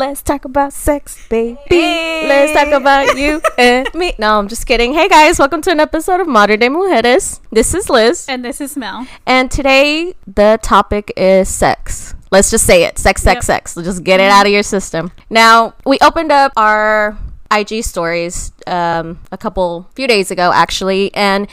Let's talk about sex, baby. Let's talk about you and me. No, I'm just kidding. Hey guys, welcome to an episode of Modern Day Mujeres. This is Liz. And this is Mel. And today the topic is sex. Let's just say it. Sex, sex, Yep. sex. Let's just get it out of your system. Now, we opened up our IG stories um, a couple few days ago actually, and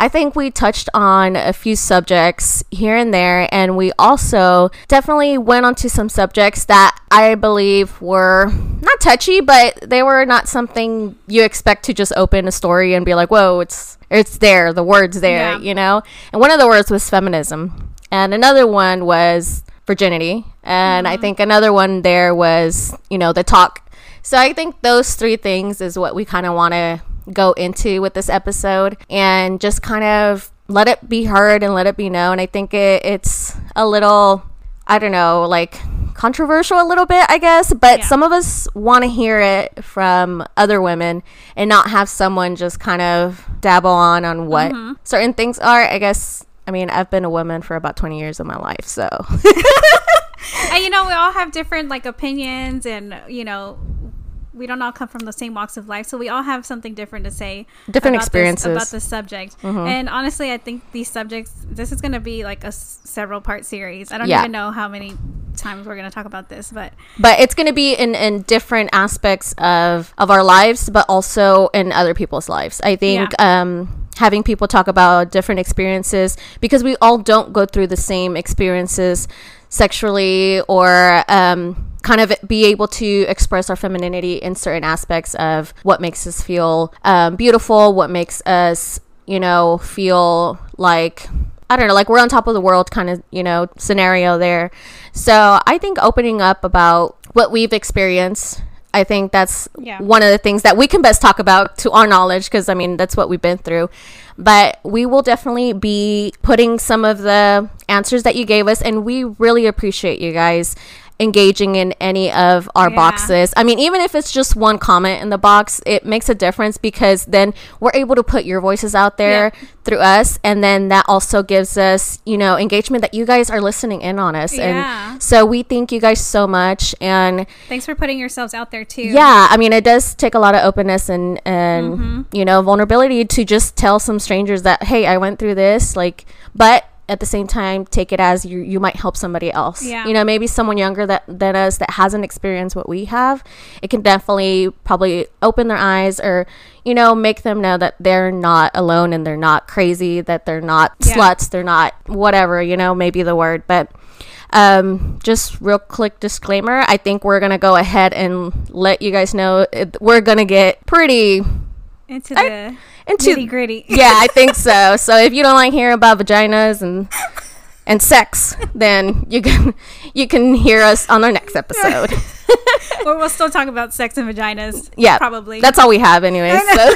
I think we touched on a few subjects here and there, and we also definitely went onto some subjects that I believe were not touchy, but they were not something you expect to just open a story and be like, "Whoa, it's it's there, the words there," Yeah. you know. And one of the words was feminism, and another one was virginity, and I mm-hmm. think another one there was you know the talk. So I think those three things is what we kind of want to go into with this episode and just kind of let it be heard and let it be known. I think it, it's a little, I don't know, like controversial a little bit, I guess, but Yeah. some of us want to hear it from other women and not have someone just kind of dabble on on what mm-hmm. certain things are. I guess, I mean, I've been a woman for about 20 years of my life, so And you know, we all have different like opinions and you know, we don't all come from the same walks of life, so we all have something different to say. Different about experiences. Mm-hmm. about the subject. And honestly, I think these subjects. This is going to be like a s- several part series. I don't Yeah. even know how many times we're going to talk about this, but but it's going to be in, in different aspects of of our lives but also in other people's lives i think um having people talk about different experiences because we all don't go through the same experiences sexually or um kind of be able to express our femininity in certain aspects of what makes us feel um, beautiful what makes us you know feel like I don't know, like we're on top of the world kind of, you know, scenario there. So I think opening up about what we've experienced, I think that's Yeah. one of the things that we can best talk about to our knowledge, because I mean, that's what we've been through. But we will definitely be putting some of the answers that you gave us, and we really appreciate you guys engaging in any of our Yeah. boxes. I mean, even if it's just one comment in the box, it makes a difference because then we're able to put your voices out there Yeah. through us and then that also gives us you know engagement that you guys are listening in on us Yeah. and so we thank you guys so much and thanks for putting yourselves out there too. yeah i mean it does take a lot of openness and and Mm-hmm. you know vulnerability to just tell some strangers that hey i went through this like but at the same time take it as you you might help somebody else Yeah. you know maybe someone younger that than us that hasn't experienced what we have it can definitely probably open their eyes or you know make them know that they're not alone and they're not crazy that they're not Yeah. sluts they're not whatever you know maybe the word but um, just real quick disclaimer i think we're gonna go ahead and let you guys know it, we're gonna get pretty into I- the into nitty gritty. yeah i think so so if you don't like hearing about vaginas and and sex then you can you can hear us on our next episode or we'll still talk about sex and vaginas. yeah probably. that's all we have anyway so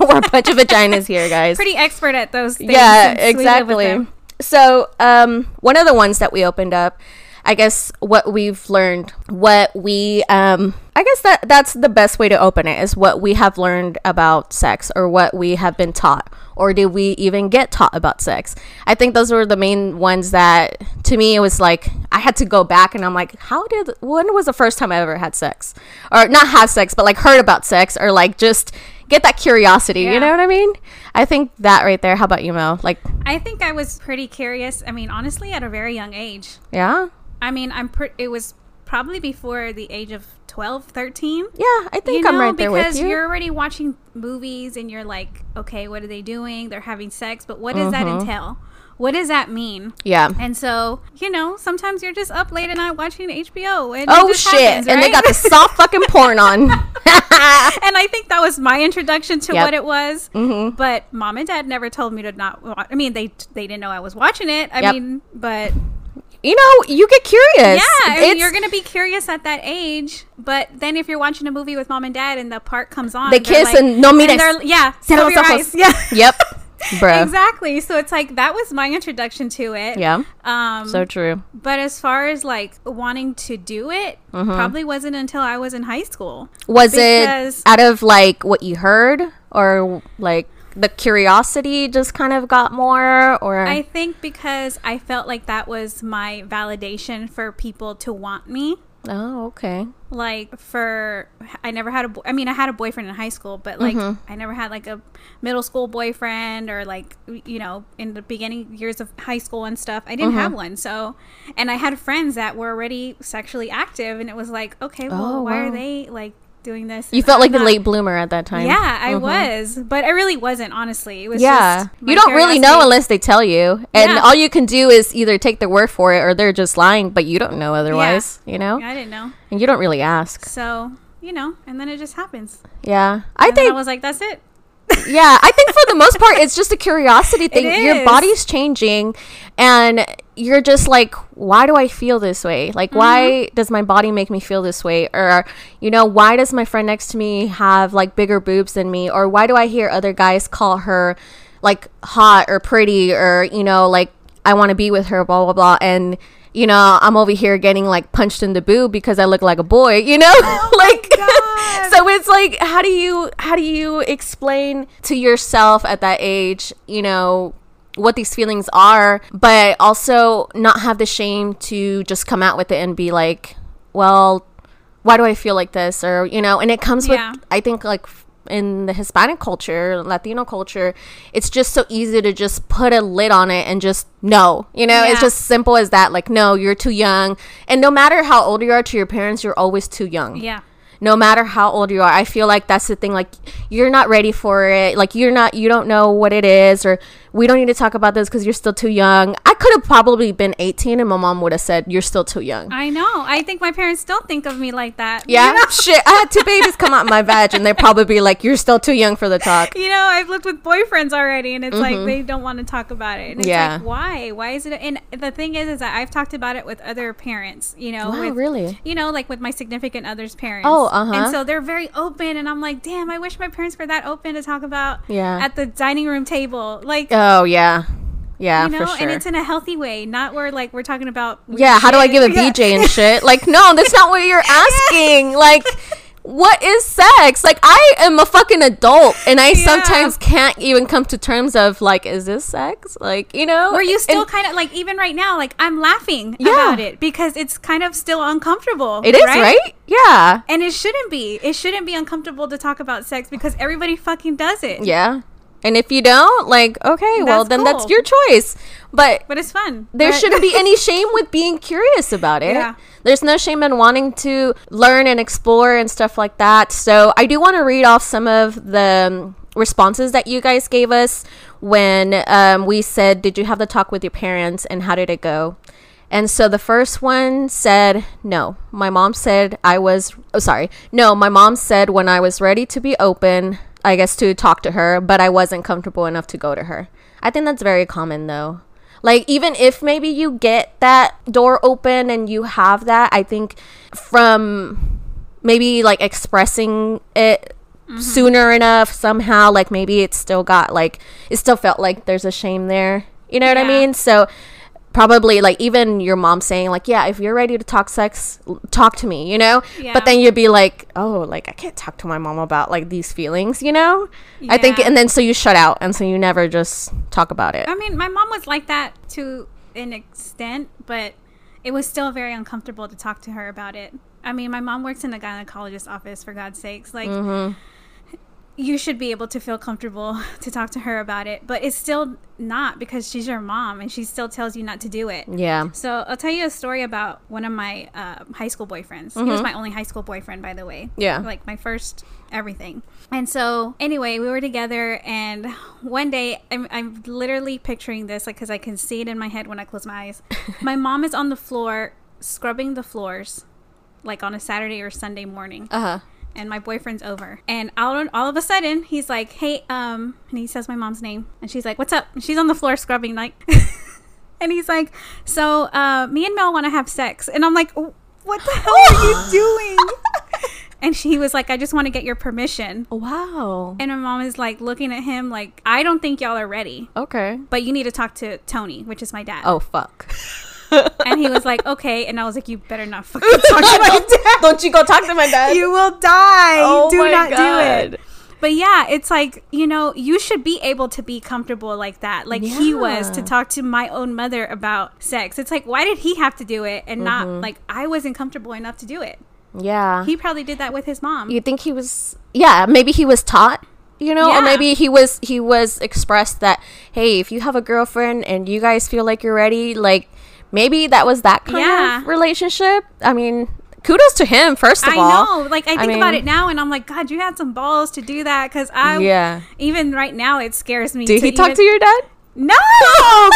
we're a bunch of vaginas here guys pretty expert at those things. yeah since we live with exactly so um one of the ones that we opened up i guess what we've learned what we um i guess that that's the best way to open it is what we have learned about sex or what we have been taught. Or did we even get taught about sex? I think those were the main ones that to me it was like i had to go back and i'm like how did when was the first time i ever had sex? Or not have sex but like heard about sex or like just get that curiosity you know what i mean? I think that right there how about you mo like I think I was pretty curious. I mean, honestly, at a very young age. yeah I mean, I'm pre- it was probably before the age of 12, 13. yeah i think i'm know, right there because with you you're already watching movies and you're like, okay, what are they doing? They're having sex, but what does that Mm-hmm. entail? What does that mean? yeah And so, you know, sometimes you're just up late at night watching HBO. And oh shit happens, and they got the soft fucking porn on and I think that was my introduction to Yep. what it was. Mm-hmm. But mom and dad never told me to not. Wa- I mean, they they didn't know I was watching it. I Yep. mean, but you know you get curious yeah, you're gonna be curious at that age. But then if you're watching a movie with mom and dad and the part comes on, They kiss and no mires. they're- Yeah, cover your eyes. Yeah. yep bro Exactly. So it's like that was my introduction to it. yeah Um so true but as far as like wanting to do it, Mm-hmm. probably wasn't until I was in high school. was it out of like what you heard or like the curiosity just kind of got more or I think because I felt like that was my validation for people to want me. Oh, okay. Like for I never had a bo- I mean I had a boyfriend in high school, but like Mhm. I never had like a middle school boyfriend or like you know in the beginning years of high school and stuff. I didn't Mhm. have one. So and I had friends that were already sexually active and it was like, okay, well, Oh, why wow. are they like doing this? You felt like the not? late bloomer at that time. Yeah, I Mhm. was, but I really wasn't. Honestly, it was Yeah. just You don't really know unless they tell you. And Yeah. all you can do is either take their word for it or they're just lying, but you don't know otherwise, you know? I didn't know. And you don't really ask. So you know, and then it just happens. Yeah. I And think I was like, that's it. Yeah, I think for the most part, it's just a curiosity thing. Your body's changing, and you're just like, why do I feel this way? Like, Mm-hmm. why does my body make me feel this way? Or, you know, why does my friend next to me have like bigger boobs than me? Or why do I hear other guys call her like hot or pretty? Or, you know, like, I want to be with her, blah, blah, blah. And, you know, I'm over here getting like punched in the boob because I look like a boy, you know? Oh like, so it's like how do you how do you explain to yourself at that age you know what these feelings are but also not have the shame to just come out with it and be like well why do i feel like this or you know and it comes Yeah. with i think like in the hispanic culture latino culture it's just so easy to just put a lid on it and just no you know? It's just simple as that like no you're too young. And no matter how old you are to your parents you're always too young. Yeah. no matter how old you are i feel like that's the thing like you're not ready for it like you're not you don't know what it is or we don't need to talk about this because you're still too young i could have probably been 18 and my mom would have said you're still too young I know. I think my parents still think of me like that. yeah You know? shit i had two babies come out my vag and they'd probably be like you're still too young for the talk You know, I've lived with boyfriends already, and it's like they don't want to talk about it. And it's Mm-hmm. Yeah. like, why? Why is it? And the thing is, is that I've talked about it with other parents. You know, wow with, really You know, like with my significant other's parents. Oh, uh-huh. And so they're very open, and I'm like, damn, I wish my parents were that open to talk about. Yeah. At the dining room table, like. Oh yeah yeah you know, for sure and it's in a healthy way, not where like we're talking about. yeah how do i give a Yeah. bj and shit like no that's not what you're asking like what is sex like i am a fucking adult and i Yeah. sometimes can't even come to terms of like is this sex like you know Were you still kind of like even right now? Like I'm laughing Yeah. about it because it's kind of still uncomfortable. it is right, yeah And it shouldn't be. It shouldn't be uncomfortable to talk about sex because everybody fucking does it. yeah and if you don't like okay well That's then that's your choice but But it's fun. there But- shouldn't be any shame with being curious about it. Yeah. There's no shame in wanting to learn and explore and stuff like that. So I do want to read off some of the um, responses that you guys gave us when um, we said, Did you have the talk with your parents and how did it go? And so the first one said, No. My mom said I was, oh, sorry. No, my mom said when I was ready to be open, I guess to talk to her, but I wasn't comfortable enough to go to her. I think that's very common though. Like even if maybe you get that door open and you have that, I think from maybe like expressing it mm-hmm. sooner enough somehow, like maybe it still got like it still felt like there's a shame there. You know what I mean? So probably like even your mom saying like yeah if you're ready to talk sex talk to me you know Yeah. but then you'd be like oh like i can't talk to my mom about like these feelings you know i think and then so you shut out and so you never just talk about it I mean, my mom was like that to an extent, but it was still very uncomfortable to talk to her about it. I mean, my mom works in the gynecologist office, for God's sakes. Like, Mm-hmm. You should be able to feel comfortable to talk to her about it, but it's still not because she's your mom and she still tells you not to do it. yeah So I'll tell you a story about one of my uh, high school boyfriends. He was my only high school boyfriend, by the way. Mm-hmm. Yeah. like my first everything. And so anyway, we were together, and one day I'm, I'm literally picturing this, like, because I can see it in my head when I close my eyes. my mom is on the floor scrubbing the floors, like on a Saturday or Sunday morning uh-huh and my boyfriend's over. And all, all of a sudden, he's like, "Hey," um, and he says my mom's name, and she's like, "What's up?" And she's on the floor scrubbing, like, and he's like, "So, uh, me and Mel want to have sex," and I'm like, "What the hell are you doing?" and she was like, "I just want to get your permission." wow And my mom is like looking at him like, "I don't think y'all are ready, okay but you need to talk to Tony, which is my dad." oh fuck And he was like, "Okay," and I was like, "You better not fucking talk to my dad." don't you go talk to my dad You will die. Oh do not do it. But yeah, it's like, you know, you should be able to be comfortable like that. Like he was to talk to my own mother about sex. It's like, why did he have to do it and not Mm-hmm. like I wasn't comfortable enough to do it? Yeah. He probably did that with his mom. you think he was yeah maybe he was taught you know Yeah. or maybe he was he was expressed that hey if you have a girlfriend and you guys feel like you're ready like maybe that was that kind Yeah. of relationship i mean kudos to him first of I all I know. Like I I think about it now, and I'm like, God, you had some balls to do that. Because I, Yeah. even right now, it scares me. did he talk even- to your dad No, girl.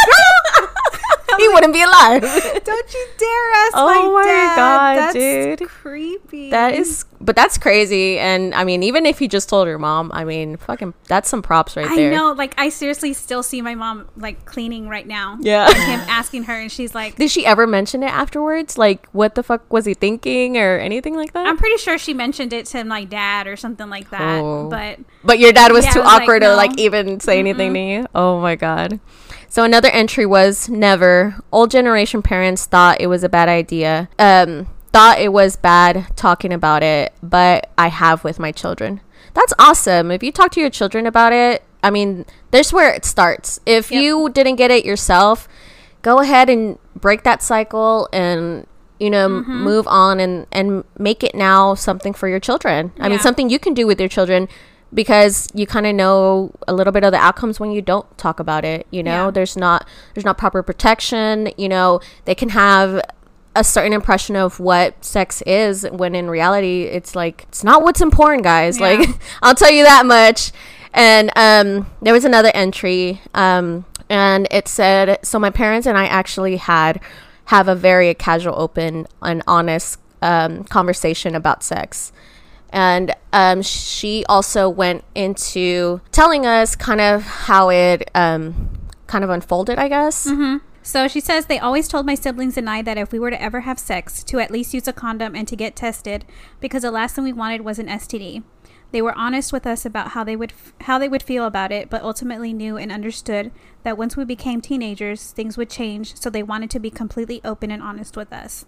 he wouldn't be alive Don't you dare ask Oh my, my dad. God, That's dude. creepy. that is but that's crazy and i mean even if he just told your mom i mean fucking that's some props right I there I know. Like I seriously still see my mom like cleaning right now. Yeah. Him asking her, and she's like, did she ever mention it afterwards like what the fuck was he thinking or anything like that I'm pretty sure she mentioned it to my dad or something like that. Oh. But But your dad was Yeah, too was like, awkward to like even say anything to you. Oh my god. So another entry was never. Old generation parents thought it was a bad idea. Um thought it was bad talking about it, but I have with my children. That's awesome. If you talk to your children about it, I mean, there's where it starts. If Yep. you didn't get it yourself, go ahead and break that cycle and you know Mm-hmm. move on and and make it now something for your children i mean something you can do with your children because you kind of know a little bit of the outcomes when you don't talk about it you know? Yeah. there's not there's not proper protection you know? They can have a certain impression of what sex is when in reality it's like it's not what's important guys. Yeah. like i'll tell you that much. And um there was another entry um and it said so my parents and i actually had have a very casual open and honest um, conversation about sex and um, she also went into telling us kind of how it um, kind of unfolded i guess So she says they always told my siblings and I that if we were to ever have sex, to at least use a condom and to get tested, because the last thing we wanted was an STD. They were honest with us about how they would f- how they would feel about it, but ultimately knew and understood that once we became teenagers, things would change. So they wanted to be completely open and honest with us.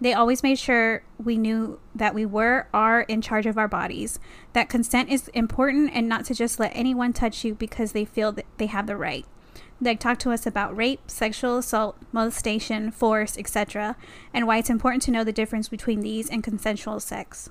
They always made sure we knew that we were are in charge of our bodies, that consent is important and not to just let anyone touch you because they feel that they have the right. They talked to us about rape, sexual assault, molestation, force, etc., and why it's important to know the difference between these and consensual sex.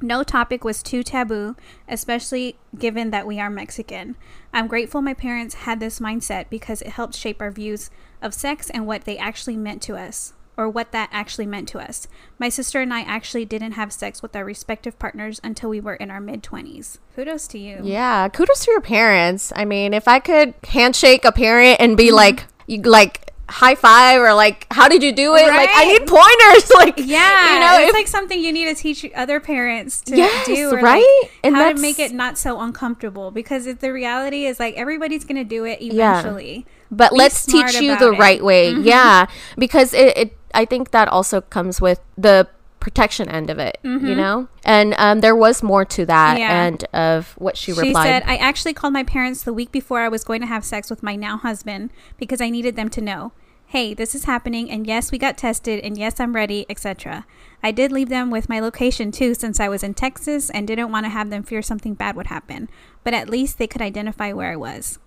No topic was too taboo, especially given that we are Mexican. I'm grateful my parents had this mindset because it helped shape our views of sex and what they actually meant to us, or what that actually meant to us. My sister and I actually didn't have sex with our respective partners until we were in our mid 20s. Kudos to you. Yeah, kudos to your parents. I mean, if I could handshake a parent and Mm-hmm. be like, you like high five or like, how did you do it? Like, I need pointers. Like, Yeah, you know, it's if, like something you need to teach other parents to Yes, do, right? Like And how to make it not so uncomfortable. Because if the reality is like everybody's gonna do it Yeah. eventually. but be let's teach you the it. Mm-hmm. right way. Yeah, because it, it, I think that also comes with the protection end of it, you know. And um, there was more to that Mm-hmm. Yeah. end of what she, She replied. She said, "I actually called my parents the week before I was going to have sex with my now husband because I needed them to know." Hey, this is happening, and yes, we got tested, and yes, I'm ready, etc. I did leave them with my location too, since I was in Texas and didn't want to have them fear something bad would happen. But at least they could identify where I was.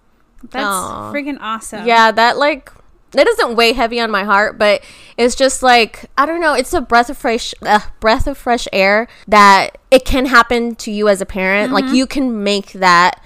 That's Aw. freaking awesome. Yeah, that like that doesn't weigh heavy on my heart, but it's just like I don't know. It's a breath of fresh, uh, breath of fresh air that it can happen to you as a parent. Like you can make that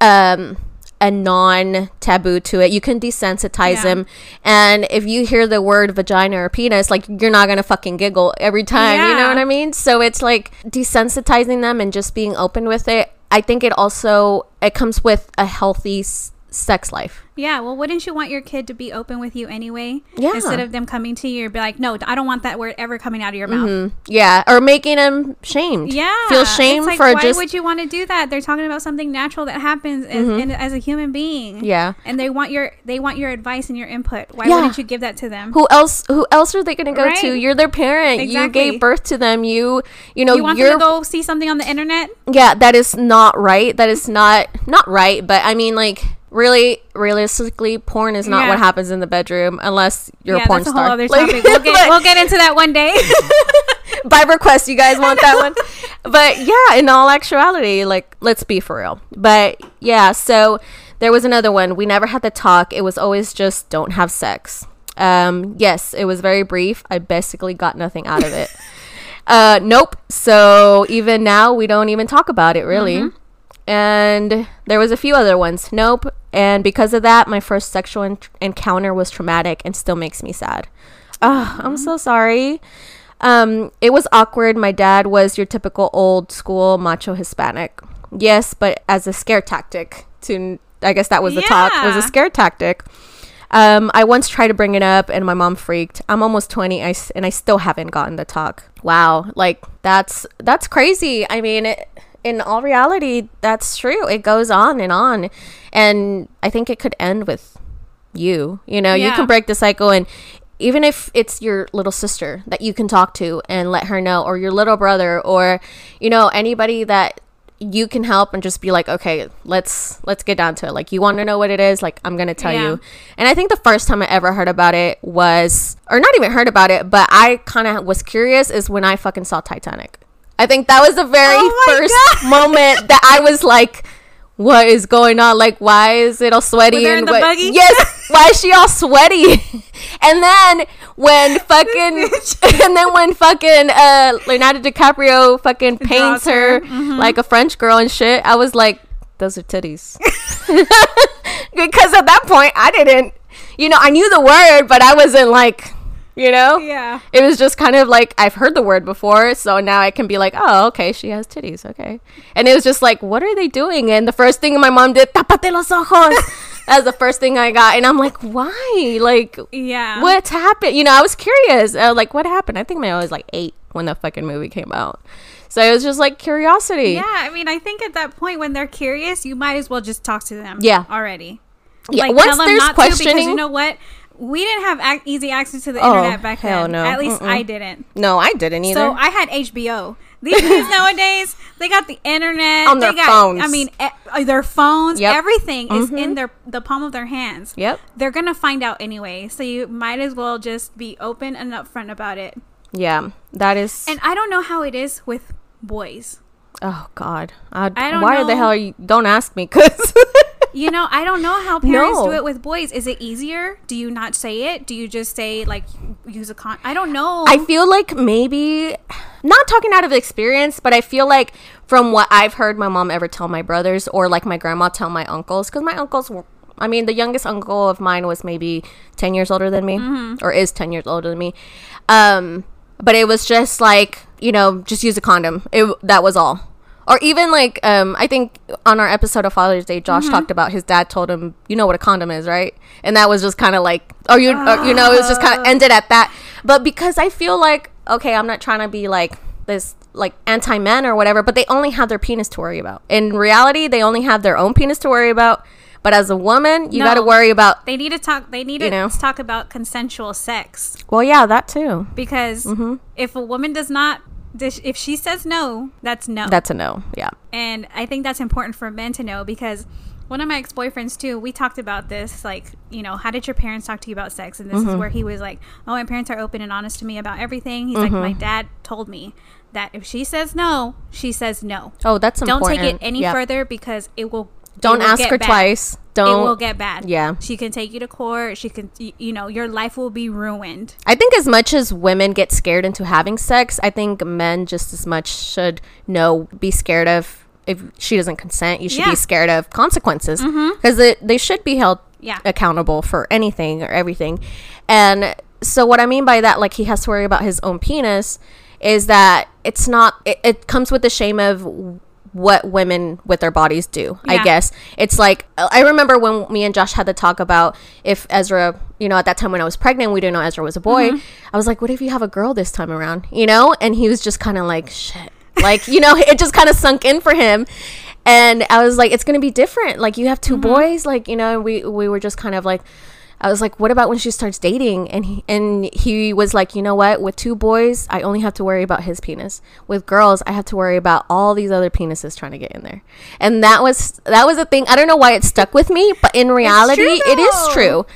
um, a non taboo to it. You can desensitize Yeah. them, and if you hear the word vagina or penis, like you're not gonna fucking giggle every time. You know what I mean? So it's like desensitizing them and just being open with it. I think it also it comes with a healthy sex life. Yeah, well, wouldn't you want your kid to be open with you anyway? Yeah. Instead of them coming to you be like, no, I don't want that word ever coming out of your mouth. Mm, yeah, or making them shamed. Yeah. feel shame like, for why just Mm-hmm. would you want to do that? They're talking about something natural that happens as, in, as a human being. yeah. And they want your they want your advice and your input. Why Yeah. wouldn't you give that to them? Who else? Who else are they going to go to? You're their parent. You gave birth to them. You, you know, you want you're them to go see something on the internet? yeah. That is not right. That is not not right. But I mean, like, really, realistically, porn is not Yeah. what happens in the bedroom unless you're yeah, a porn that's a star. whole other Like, topic. We'll get we'll get into that one day. by request you guys want that one? But yeah in all actuality like let's be for real. But yeah so there was another one. We never had to talk. It was always just don't have sex. Um yes it was very brief. I basically got nothing out of it. Uh nope. So even now we don't even talk about it really. Mm-hmm. and there was a few other ones. Nope and because of that my first sexual en- encounter was traumatic and still makes me sad oh i'm so sorry um it was awkward my dad was your typical old school macho hispanic yes but as a scare tactic to i guess that was the talk was a scare tactic um, I once tried to bring it up and my mom freaked. I'm almost 20 I s- and I still haven't gotten the talk. Wow, like that's that's crazy. I mean, it, in all reality, that's true. It goes on and on. And I think it could end with you. You know, you can break the cycle and even if it's your little sister that you can talk to and let her know or your little brother or you know anybody that you can help and just be like okay let's let's get down to it like you want to know what it is like i'm gonna tell Yeah. you and i think the first time i ever heard about it was or not even heard about it but i kind of was curious is when i fucking saw titanic i think that was the very Oh first moment that i was like what is going on? Like why is it all sweaty in and the what- buggy? yes why is she all sweaty? And then when fucking and then when fucking uh leonardo dicaprio fucking paints her Mm-hmm. like a french girl and shit i was like those are titties. Because at that point i didn't you know i knew the word but i wasn't like you know Yeah. it was just kind of like I've heard the word before, so now I can be like, oh, okay, she has titties, okay. And it was just like, what are they doing? And the first thing my mom did, tapate los ojos. that was the first thing I got, and I'm like, why? Like, Yeah. what's happened? You know, I was curious. Uh, like, what happened? I think my I was like eight when the fucking movie came out, so it was just like curiosity. Yeah, I mean, I think at that point when they're curious, you might as well just talk to them. Yeah. already. Yeah, Like once there's not to because questioning, you know what? We didn't have ac- easy access to the Oh, internet back hell then. no. At least Mm-mm. I didn't. no, I didn't either. So I had HBO. These kids nowadays, they got the internet On they their got, phones. I mean, e- uh, their phones. Yep. Everything is Mhm. in their the palm of their hands. yep. They're gonna find out anyway. So you might as well just be open and upfront about it. Yeah, that is. And I don't know how it is with boys. oh God, I, I don't why the hell are you? Don't ask me, cause. You know, I don't know how parents No. do it with boys. Is it easier? Do you not say it? Do you just say like use a con? I don't know. I feel like maybe not talking out of experience, but I feel like from what I've heard my mom ever tell my brothers or like my grandma tell my uncles cuz my uncles were I mean the youngest uncle of mine was maybe 10 years older than me or is 10 years older than me. Um but it was just like, you know, just use a condom. It that was all. Or even like um I think on our episode of Father's Day Josh talked about his dad told him, "You know what a condom is, right?" And that was just kind of like or you or, you know, it was just kind of ended at that. But because I feel like okay, I'm not trying to be like this like anti men or whatever, but they only have their penis to worry about. In reality, they only have their own penis to worry about. But as a woman, you No. got to worry about. they need to talk. They need to know. talk about consensual sex Well, yeah, that too. because Mm-hmm. if a woman does not, if she says no, that's no. That's a no. Yeah. and I think that's important for men to know because one of my ex boyfriends too, we talked about this. Like, you know, how did your parents talk to you about sex? And this Mm-hmm. is where he was like, "Oh, my parents are open and honest to me about everything." He's like, Mm-hmm. "My dad told me." That if she says no, she says no. Oh, that's Don't important. take it any Yep. further because it will. Don't ask her twice. It Don't. will get bad. Yeah. She can take you to court. She can, you know, your life will be ruined. I think as much as women get scared into having sex, I think men just as much should know be scared of if she doesn't consent. You should Yeah. Mm-hmm. be scared of consequences because they, they should be held Yeah. accountable for anything or everything. And so what I mean by that, like he has to worry about his own penis, is that it's not. It, it comes with the shame of what women with their bodies do. I guess it's like I remember when me and Josh had to talk about if Ezra, you know, at that time when I was pregnant, we didn't know Ezra was a boy. Mm-hmm. I was like, what if you have a girl this time around? You know, and he was just kind of like, shit, like you know, it just kind of sunk in for him. And I was like, it's gonna be different. Like you have 2 mm-hmm. boys, like you know, we we were just kind of like. I was like, "What about when she starts dating?" And he and he was like, "You know what? With two boys, I only have to worry about his penis. With girls, I have to worry about all these other penises trying to get in there." And that was that was a thing. I don't know why it stuck with me, but in reality, it is true.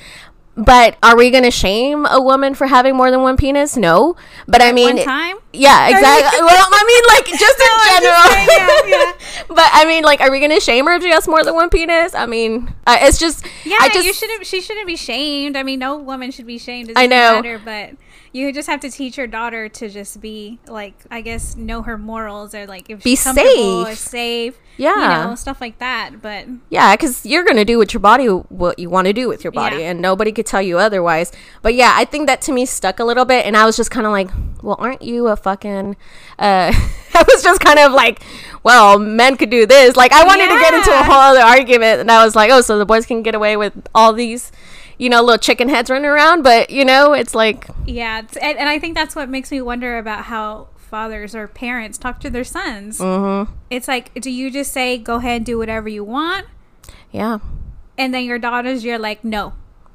But are we gonna shame a woman for having more than one penis? No. But I mean, time. yeah, exactly. well, I mean, like just in No, I'm general. just saying, yeah, yeah. but I mean, like, are we gonna shame her if she has more than one penis? I mean, uh, it's just, Yeah, I just, you shouldn't. She shouldn't be shamed. I mean, no woman should be shamed. I know. matter, but you just have to teach your daughter to just be like, I guess, know her morals or like if Be she's comfortable or safe. safe. Yeah. you know, stuff like that. But yeah, because you're gonna do with your body what you want to do with your body, Yeah. and nobody could tell you otherwise. But yeah, I think that to me stuck a little bit, and I was just kind of like, well, aren't you a fucking? Uh, I was just kind of like, well, men could do this. Like, I wanted to get into a whole other argument, and I was like, oh, so the boys can get away with all these, you know, little chicken heads running around, but you know, it's like, yeah, it's, and, and I think that's what makes me wonder about how fathers or parents talk to their sons. mm-hmm. It's like, do you just say, "Go ahead, and do whatever you want," yeah, and then your daughters, you're like, "No,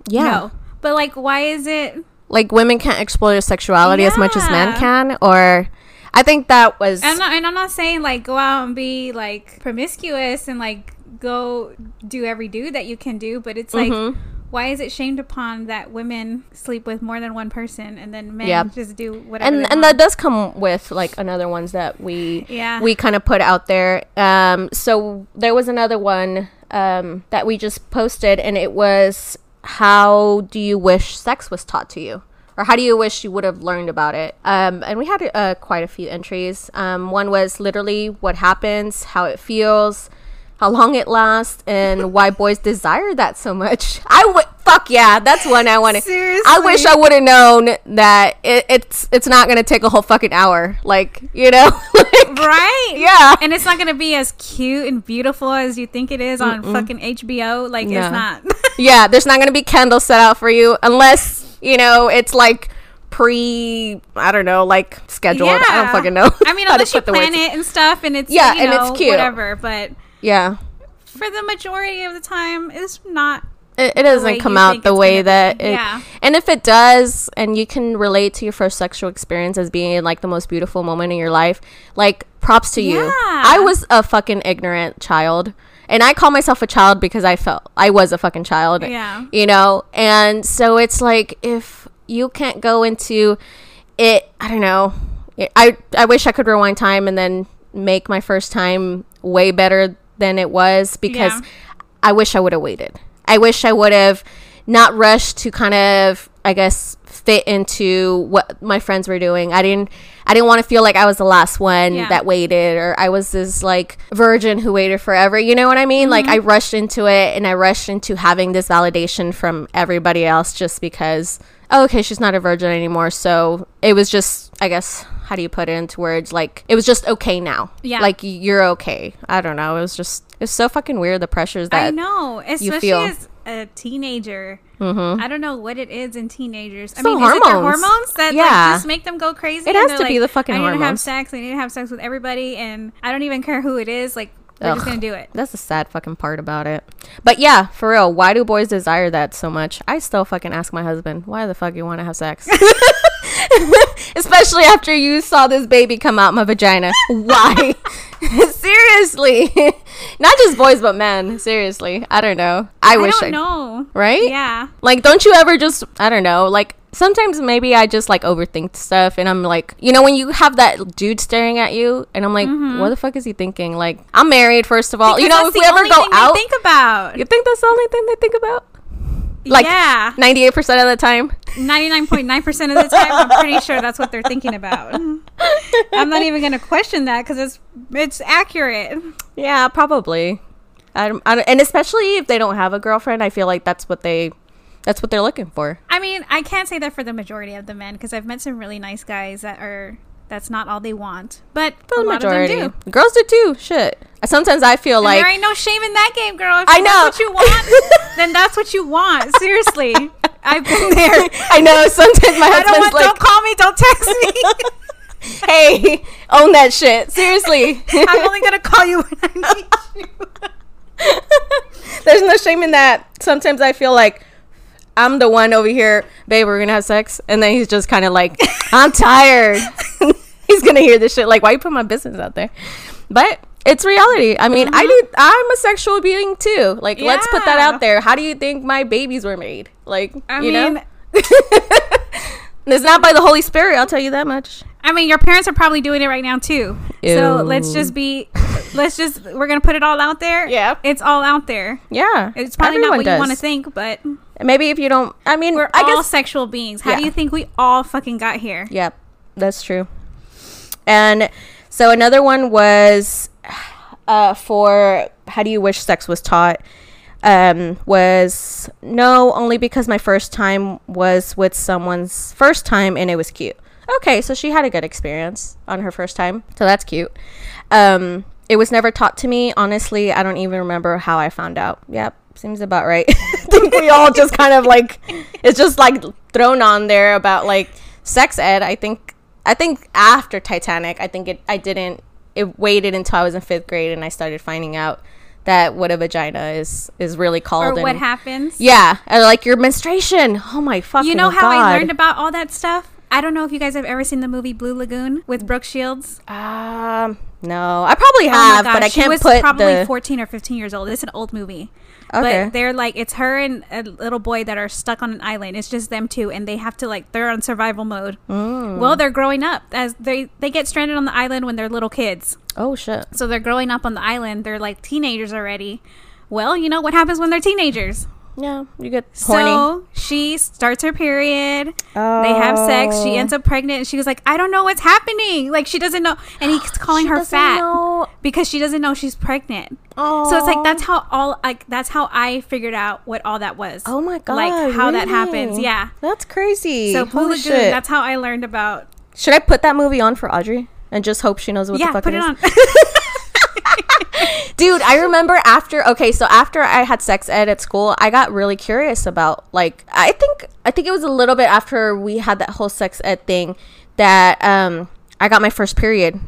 yeah. no." But like, why is it? Like women can't explore their sexuality as much as men can, or I think that was. I'm not, and I'm not saying like go out and be like promiscuous and like go do every dude that you can do, but it's like, Mhm. Why is it shamed upon that women sleep with more than one person and then men Yeah. just do whatever? and and want? that does come with like another ones that we Yeah. we kind of put out there um so there was another one um that we just posted and it was how do you wish sex was taught to you or how do you wish you would have learned about it um and we had uh, quite a few entries um one was literally what happens how it feels how long it lasts and why boys desire that so much. I would fuck yeah, that's one I want to. I wish I would have known that it, it's it's not gonna take a whole fucking hour. Like you know, like, right? yeah, And it's not gonna be as cute and beautiful as you think it is on fucking HBO. Like No. it's not. yeah. There's not gonna be candles set out for you unless you know it's like pre. I don't know, like scheduled. Yeah. I don't fucking know. I mean, unless you put the plan it and stuff, and it's Yeah, you and it's cute. whatever. But Yeah. for the majority of the time, it's not. it, it doesn't come out the way that be. it, Yeah. and if it does and you can relate to your first sexual experience as being like the most beautiful moment in your life like props to you Yeah. i was a fucking ignorant child and i call myself a child because i felt i was a fucking child Yeah. you know and so it's like if you can't go into it i don't know i i wish i could rewind time and then make my first time way better than it was because Yeah. I wish I would have waited. I wish I would have not rushed to kind of I guess fit into what my friends were doing. I didn't I didn't want to feel like I was the last one Yeah. that waited or I was this like virgin who waited forever. You know what I mean? Like I Mm-hmm. rushed into it and I rushed into having this validation from everybody else just because oh, okay, she's not a virgin anymore. So it was just I guess how do you put it into words? Like it was just okay now. Yeah. Like you're okay. I don't know. It was just it's so fucking weird the pressures that I know, especially feel. as a teenager. Mhm. I don't know what it is in teenagers. I mean, is it their hormones. hormones that Yeah. like, just make them go crazy? It has to be the fucking I need to have sex. I need to have sex with everybody, and I don't even care who it is. Like they're just gonna do it. That's the sad fucking part about it. But yeah, for real, why do boys desire that so much? I still fucking ask my husband, why the fuck you want to have sex? Especially after you saw this baby come out my vagina. Why? Seriously. Not just boys, but men. Seriously. I don't know. I, wish don't I know. Right? Yeah. Like, don't you ever just, I don't know, like, sometimes maybe I just like overthink stuff and I'm like, you know, when you have that dude staring at you and I'm like, what the fuck is he thinking? Like, I'm married, first of all. you Mm-hmm. Know, if we ever go out, think about. you think that's the only thing they think about? Like, yeah, 98% of the time? ninety nine point nine percent of the time, I'm pretty sure that's what they're thinking about. I'm not even gonna question that because it's it's accurate. Yeah, probably. I don't, I don't, and especially if they don't have a girlfriend, I feel like that's what they, that's what they're looking for. I mean, I can't say that for the majority of the men because I've met some really nice guys that are that's not all they want, but the lot majority. of them do. Girls do too. Shit. Sometimes I feel And like there ain't no shame in that game, girl. If I that's know. what you want, then that's what you want. Seriously, I've been there. I know sometimes my husband's want. like, don't call me. Don't text me. hey, own that shit. Seriously. I'm only gonna call you when I need you. There's no shame in that. Sometimes I feel like I'm the one over here, babe, we're gonna have sex. And then he's just kind of like, I'm tired. he's gonna hear this shit. Like, why you put my business out there? But it's reality. I mean, I do. Mm-hmm. I'm a sexual being too. Like, let's put that out there. How do you think my babies were made? Like, I you mean, know, it's not by the Holy Spirit. I'll tell you that much. I mean, your parents are probably doing it right now too. So let's just be, let's just, we're gonna put it all out there. Yeah. it's all out there. Yeah, It's probably everyone not what does. you want to think, but Maybe if you don't. I mean, we're I all guess. sexual beings. How do you think we all fucking got here? Yep, that's true. And so another one was uh, for how do you wish sex was taught? Um, was no, only because my first time was with someone's first time and it was cute. Okay, so she had a good experience on her first time, so that's cute. Um, it was never taught to me. Honestly, I don't even remember how I found out. Yep, seems about right. I think we all just kind of like it's just like thrown on there about like sex ed. I think I think after Titanic, I think it I didn't it waited until I was in fifth grade and I started finding out that what a vagina is is really called. Or what and- happens? Yeah, and like your menstruation. Oh my fucking You know how God. I learned about all that stuff? I don't know if you guys have ever seen the movie Blue Lagoon with Brooke Shields. Um, no, I probably Oh have, gosh, but I she can't was put probably the. 14 or 15 years old. It's an old movie. Okay. But they're like, it's her and a little boy that are stuck on an island. It's just them two, and they have to like, they're on survival mode. Mm. Well, they're growing up as they they get stranded on the island when they're little kids. oh shit! So they're growing up on the island. They're like teenagers already. Well, you know what happens when they're teenagers. Yeah, you get horny. So she starts her period. Oh. They have sex. She Oh. ends up pregnant. And she was like, I don't know what's happening. Like, she doesn't know. And he's calling her fat know. because she doesn't know she's pregnant. Oh. So it's like, that's how all, like, that's how I figured out what all that was. Oh my god! Like, how that happens. Yeah. that's crazy. So, Blue Lagoon, that's how I learned about. Should I put that movie on for Audrey and just hope she knows what yeah, the fuck put it it is? on. Dude, I remember after okay, so after I had sex ed at school, I got really curious about like I think I think it was a little bit after we had that whole sex ed thing that um I got my first period.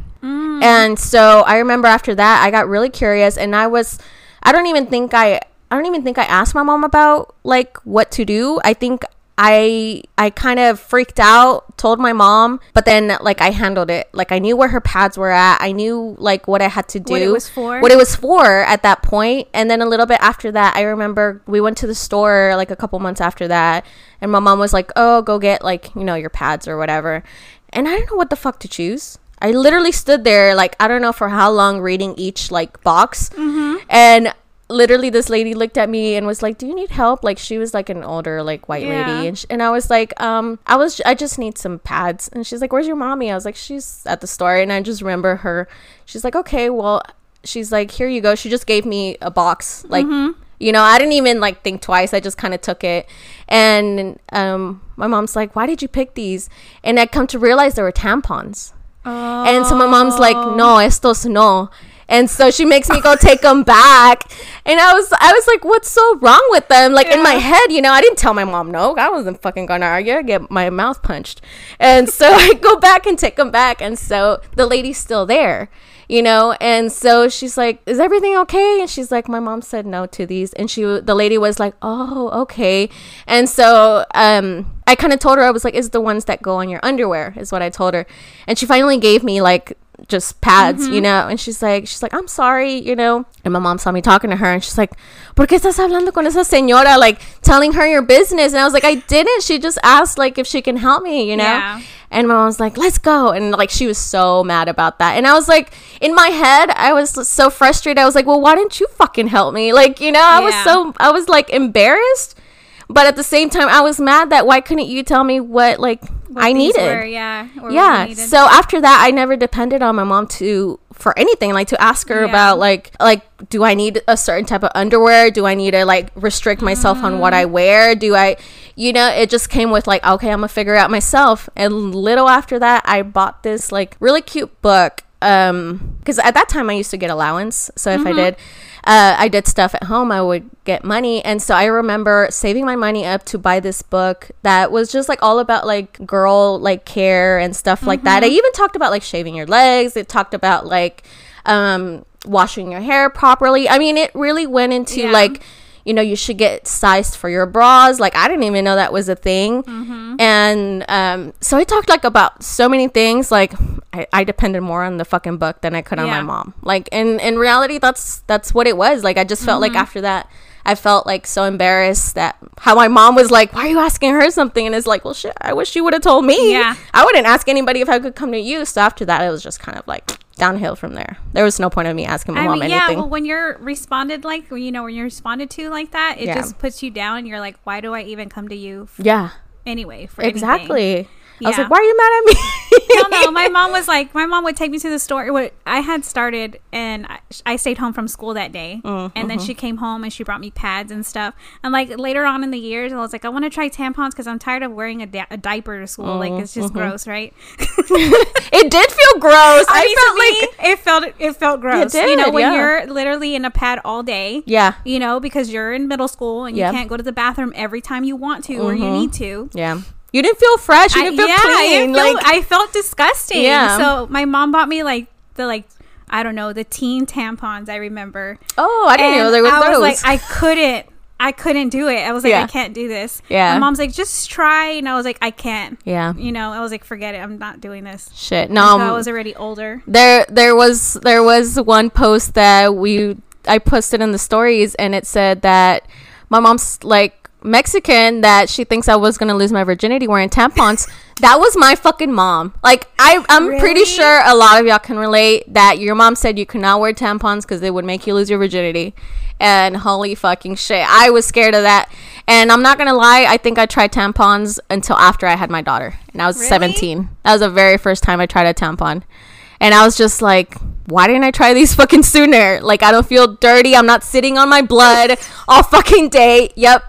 And so I remember after that I got really curious and I was I don't even think I I don't even think I asked my mom about like what to do. I think I I kind of freaked out, told my mom, but then like I handled it. Like I knew where her pads were at. I knew like what I had to do. What it was for? What it was for at that point. And then a little bit after that, I remember we went to the store like a couple months after that, and my mom was like, "Oh, go get like, you know, your pads or whatever." And I don't know what the fuck to choose. I literally stood there like I don't know for how long reading each like box. Mm-hmm. And literally this lady looked at me and was like do you need help? Like she was like an older like white Yeah. lady. And, sh- and i was like um i was i just need some pads. And she's like where's your mommy? I was like she's at the store. And i just remember her. She's like okay well she's like here you go. She just gave me a box like Mm-hmm. you know i didn't even like think twice. I just kind of took it. And um my mom's like why did you pick these? And i come to realize there were tampons. And so my mom's like, Oh. no, estos no. And so she makes me go take them back. And I was, I was like, what's so wrong with them? Like in my head, you know, I didn't tell my mom no. I wasn't fucking gonna argue. Get my mouth punched. And so I go back and take them back. And so the lady's still there, you know. And so she's like, is everything okay? And she's like, my mom said no to these. And she, the lady was like, oh, okay. And so, um, I kind of told her I was like, "Is the ones that go on your underwear?" Is what I told her, and she finally gave me like just pads, you mm-hmm. know. And she's like, she's like, "I'm sorry," you know. And my mom saw me talking to her, and she's like, "¿Por qué estás hablando con esa señora?" Like telling her your business, and I was like, "I didn't." She just asked like if she can help me, you know. Yeah. And my mom was like, "Let's go," and like she was so mad about that. And I was like, in my head, I was so frustrated. I was like, "Well, why didn't you fucking help me?" Like you know, I was so I was like embarrassed but at the same time i was mad that why couldn't you tell me what like What i needed were, yeah. yeah needed. so after that i never depended on my mom to for anything like to ask her Yeah. about like like do i need a certain type of underwear do i need to like restrict myself on what Mm. i wear do i you know it just came with like okay i'm gonna figure it out myself and little after that i bought this like really cute book um because at that time i used to get allowance so if i did uh, I did stuff at home, I would get money. And so I remember saving my money up to buy this book that was just like all about like girl like care and stuff like that. I even talked about like shaving your legs. It talked about like um, washing your hair properly. I mean, it really went into Yeah. like, you know, you should get sized for your bras. Like, I didn't even know that was a thing. And um, so I talked like about so many things. Like, I, I depended more on the fucking book than I could on my mom. Like in in reality, that's that's what it was. Like I just felt Mm-hmm. like after that. I felt like so embarrassed that how my mom was like, "Why are you asking her something?" And it's like, "Well, shit, I wish you would have told me. Yeah. I wouldn't ask anybody if I could come to you." So after that, it was just kind of like downhill from there. There was no point of me asking my I mom mean, yeah. anything. Well, when you're responded like, you know, when you're responded to like that, it Yeah. just puts you down. You're like, why do I even come to you yeah, anyway? For anything?" exactly. I was like, "Why are you mad at me?" No, no. My mom was like, my mom would take me to the store. What I had started, and I, I stayed home from school that day. Mm, And then mm-hmm. she came home and she brought me pads and stuff. And like later on in the years, I was like, I want to try tampons because I'm tired of wearing a, da- a diaper to school. like it's just gross, right? it did feel gross. I, I, felt to like me, it felt it felt gross. It you know, when yeah. you're literally in a pad all day. yeah, You know, because you're in middle school and you Yep. can't go to the bathroom every time you want to or you Mhm. need to. yeah. You didn't feel fresh. You didn't feel yeah, clean. I felt, like I felt disgusting. Yeah. So my mom bought me like the like I don't know the teen tampons. I remember. oh, I didn't know there was I those. was like, I couldn't. I couldn't do it. I was like, Yeah. I can't do this. Yeah. My mom's like, just try, and I was like, I can't. yeah, You know, I was like, forget it. I'm not doing this. shit. So No, I was already older. there there was there was one post that we I posted in the stories, and it said that my mom's like Mexican that she thinks I was gonna lose my virginity wearing tampons. that was my fucking mom. Like I I'm pretty sure a lot of y'all can relate that your mom said you could not wear tampons because they would make you lose your virginity. And holy fucking shit, I was scared of that. And I'm not gonna lie, I think I tried tampons until after I had my daughter, and I was Really? 17. That was the very first time I tried a tampon. And I was just like, why didn't I try these fucking sooner? Like, I don't feel dirty. I'm not sitting on my blood all fucking day. Yep.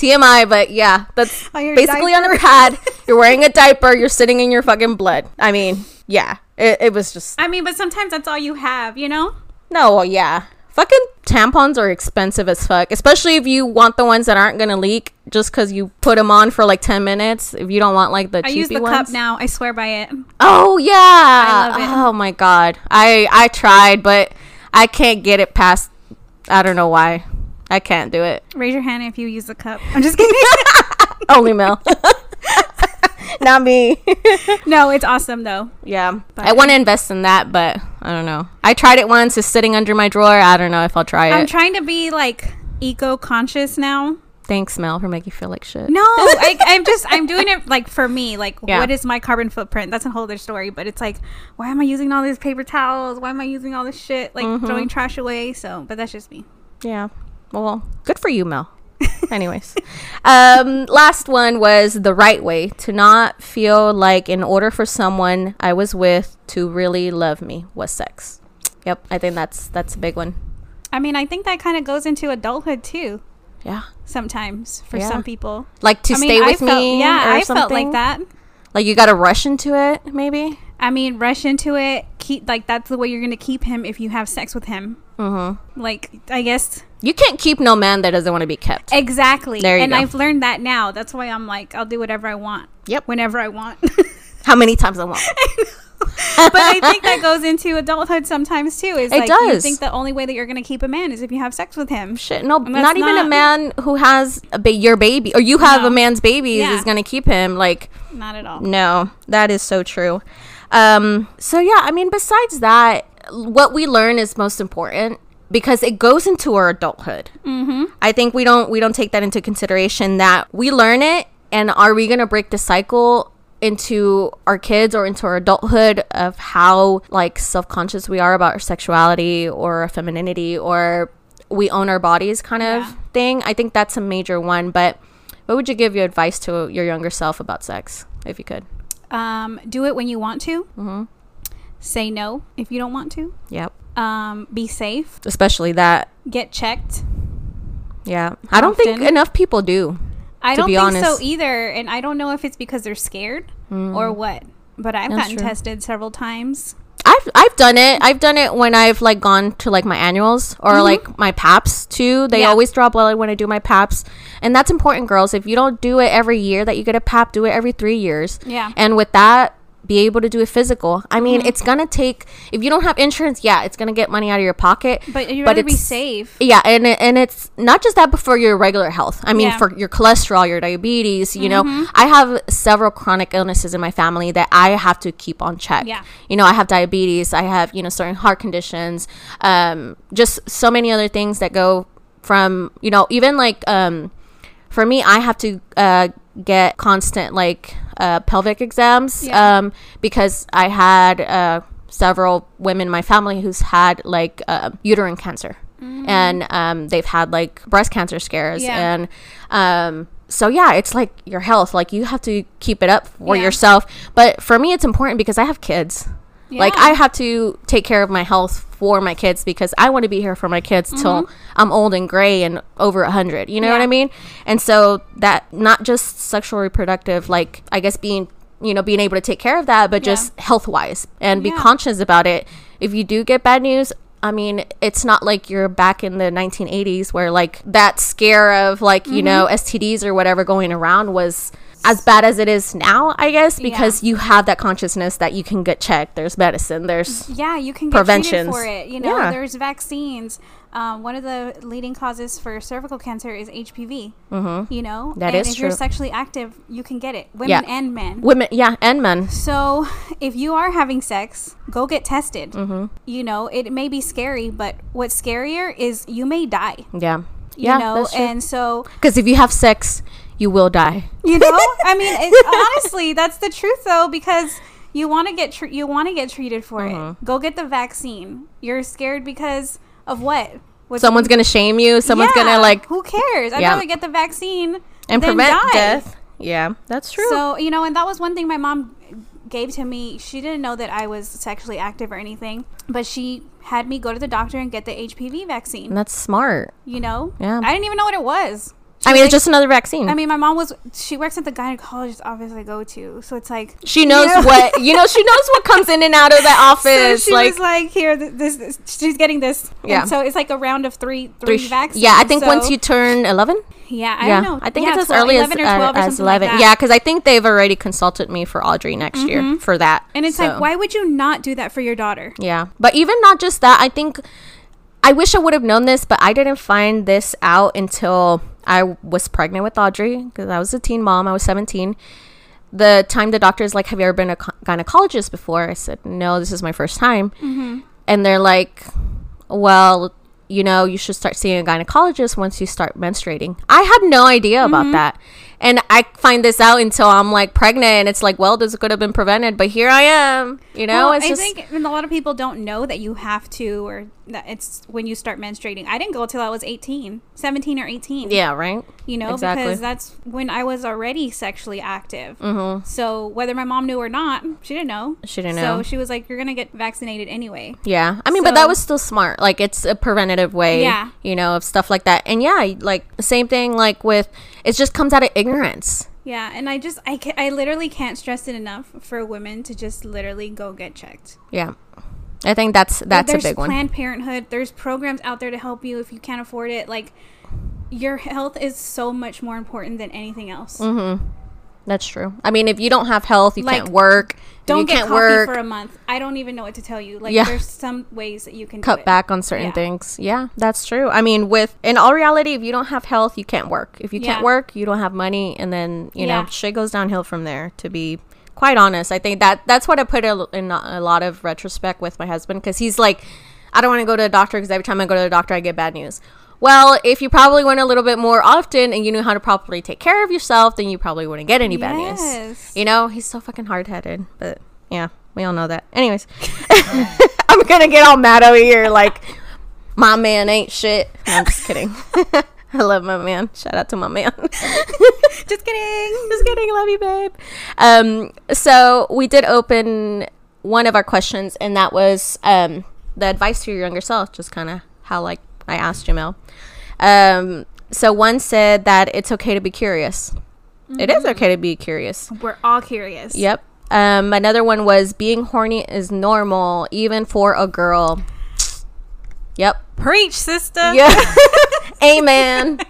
TMI, but yeah, that's On basically on a pad. You're wearing a diaper. You're sitting in your fucking blood. I mean, yeah, it, it was just, I mean, but sometimes that's all you have, you know? no, well, yeah. Fucking tampons are expensive as fuck, especially if you want the ones that aren't gonna leak just because you put them on for like 10 minutes. If you don't want like the I use the ones. cup now. I swear by it. Oh yeah. I love it. Oh my god. I I tried, but I can't get it past. I don't know why. I can't do it. Raise your hand if you use a cup. I'm just kidding. Only Mel. Not me. no, it's awesome though. yeah. But- I want to invest in that, but I don't know. I tried it once. It's sitting under my drawer. I don't know if I'll try it. I'm trying to be like eco conscious now. Thanks, Mel, for making you feel like shit. No, I, I'm just I'm doing it like for me. Like, Yeah. what is my carbon footprint? That's a whole other story. But it's like, why am I using all these paper towels? Why am I using all this shit? Like Mm-hmm. throwing trash away. So, but that's just me. Yeah. Well, good for you, Mel. Anyways, um, last one was the right way to not feel like, in order for someone I was with to really love me, was sex. Yep, I think that's that's a big one. I mean, I think that kind of goes into adulthood too. Yeah, Sometimes for Yeah. some people, like to I mean, stay I with felt, me. Yeah, or I felt like that. Like you got to rush into it, maybe. I mean, rush into it. Keep like that's the way you're gonna keep him if you have sex with him. Mm-hmm. Like, I guess You can't keep no man that doesn't want to be kept. exactly. There you and go. I've learned that now. That's why I'm like, I'll do whatever I want. Yep. Whenever I want. How many times I want? but I think that goes into adulthood sometimes too. Is It like you does. think the only way that you're gonna keep a man is if you have sex with him. Shit, no, not even a man who has a ba- your baby or you have No. a man's babies Yeah. is gonna keep him. Like, Not at all. No, that is so true. Um, so yeah, I mean, besides that, what we learn is most important because it goes into our adulthood. Mm-hmm. I think we don't we don't take that into consideration that we learn it, and are we gonna break the cycle? into our kids or into our adulthood of how like self-conscious we are about our sexuality or our femininity or we own our bodies kind of Yeah. thing i think that's a major one but what would you give your advice to your younger self about sex if you could Um, do it when you want to. Mm-hmm. Say no if you don't want to. Yep. Um, be safe. Especially that. Get checked. Yeah. I don't think enough people do. I don't think honest. so either, and I don't know if it's because they're scared or what. But I've Mm. That's gotten true. tested several times. I've I've done it. I've done it when I've like gone to like my annuals or like my PAPs too. They Mm-hmm. Yeah. always draw blood when I do my PAPs, and that's important, girls. If you don't do it every year that you get a PAP, do it every three years. Yeah. And with that, be able to do a physical. I mean, Mm-hmm. it's gonna take if you don't have insurance, yeah, it's gonna get money out of your pocket. But you better be safe. Yeah, and and it's not just that, but for your regular health. I mean, Yeah. Mm-hmm. for your cholesterol, your diabetes. You know, I have several chronic illnesses in my family that I have to keep on check. Yeah. You know, I have diabetes. I have you know certain heart conditions. Um, just so many other things that go from you know even like um, for me, I have to uh get constant like uh pelvic exams Yeah. um because I had uh several women in my family who's had like uh, uterine cancer and um, they've had like breast cancer scares. Yeah. and um, so yeah it's like your health like you have to keep it up for Yeah. yourself but for me it's important because i have kids like i have to take care of my health for my kids because i want to be here for my kids till i'm old and gray and over 100 you know what Mm-hmm. I mean and so that not just sexual reproductive like i guess being you know being able to take care of that but Yeah. just health wise and be Yeah. conscious about it if you do get bad news I mean, it's not like you're back in the 1980s where like that scare of like, you know, Mm-hmm. STDs or whatever going around was as bad as it is now, I guess, because you have that consciousness that you can get checked. There's medicine, there's Yeah, you can get treated Preventions. for it. You know, Yeah. there's vaccines. Um, one of the leading causes for cervical cancer is HPV. Mm-hmm. You know, That and is if you're sexually active, you can get it. Women Yeah. and men. women, yeah, and men. So, if you are having sex, go get tested. Mm-hmm. You know, it may be scary, but what's scarier is you may die. Yeah. You yeah, know, and so because if you have sex, you will die. you know, I mean, it, honestly, that's the truth though, because you want to get tr- you want to get treated for Mm-hmm. it. Go get the vaccine. You're scared because of what? What's- Someone's gonna shame you. Someone's Yeah, gonna like Who cares? I'd Yeah. rather get the vaccine and prevent die. death. Yeah, that's true. So you know, and that was one thing my mom gave to me. She didn't know that I was sexually active or anything, but she had me go to the doctor and get the HPV vaccine. That's smart. You know, Yeah. I didn't even know what it was. I mean, was it's just another vaccine. I mean, my mom was. She works at the gynecologist office I go to, so it's like she knows Yeah. what you know. She knows what comes in and out of that So office. she like was like, "Here, this, this she's getting this." Yeah. And so it's like a round of three, three three vaccines. Yeah, I think once you turn eleven. Yeah, I yeah, don't know. I think Yeah, it's as 12, early as 11 or uh, 12 or as like eleven. that. yeah, because I think they've already consulted me for Audrey next year for that. And it's So, like, why would you not do that for your daughter? Yeah, but even not just that. I think I wish I would have known this, but I didn't find this out until I was pregnant with Audrey because I was a teen mom. I was seventeen. The time the doctor's like, "Have you ever been a gynecologist before?" I said, "No, this is my first time." Mm-hmm. And they're like, "Well, you know, you should start seeing a gynecologist once you start menstruating." I had no idea about Mm-hmm. that. And I find this out until I'm like pregnant, and it's like, well, this could have been prevented, but here I am. You know, Well, I just think a lot of people don't know that you have to, or that it's when you start menstruating. I didn't go till I was 18, 17 or 18. yeah, right. You know, exactly. because that's when I was already sexually active. Mm-hmm. So whether my mom knew or not, she didn't know. She didn't So know. So she was like, "You're gonna get vaccinated anyway." Yeah, I mean, but that was still smart. Like, it's a preventative way, Yeah. you know, of stuff like that. And yeah, like the same thing, like with it just comes out of ignorance. Yeah, and I just I can, I literally can't stress it enough for women to just literally go get checked. Yeah, I think that's that's a big one. Planned Parenthood. There's programs out there to help you if you can't afford it. Like your health is so much more important than anything else. Mm-hmm. That's true. I mean, if you don't have health, you Like, can't work. Don't you get can't coffee work. for a month. I don't even know what to tell you. Like Yeah. there's some ways that you can do cut back on certain Yeah. things. Yeah, that's true. I mean, with in all reality, if you don't have health, you can't work. If you can't work, you don't have money, and then you know shit goes downhill from there. To be quite honest, I think that that's what I put in a lot of retrospect with my husband because he's like, I don't want to go to the doctor because every time I go to the doctor, I get bad news. Well, if you probably went a little bit more often and you knew how to properly take care of yourself, then you probably wouldn't get any bad news. Yes. You know, he's so fucking hard headed, but yeah, we all know that. Anyways, I'm gonna get all mad over here like my man ain't shit. No, I'm just kidding. I love my man. Shout out to my man. Just kidding. just kidding. Love you, babe. Um, so we did open one of our questions, and that was um the advice to your younger self. Just kind of how like I asked Jamel. Um, so one said that it's okay to be curious. It is okay to be curious. We're all curious. Yep. Um, another one was being horny is normal, even for a girl. Yep. Preach, sister. Yeah. Amen.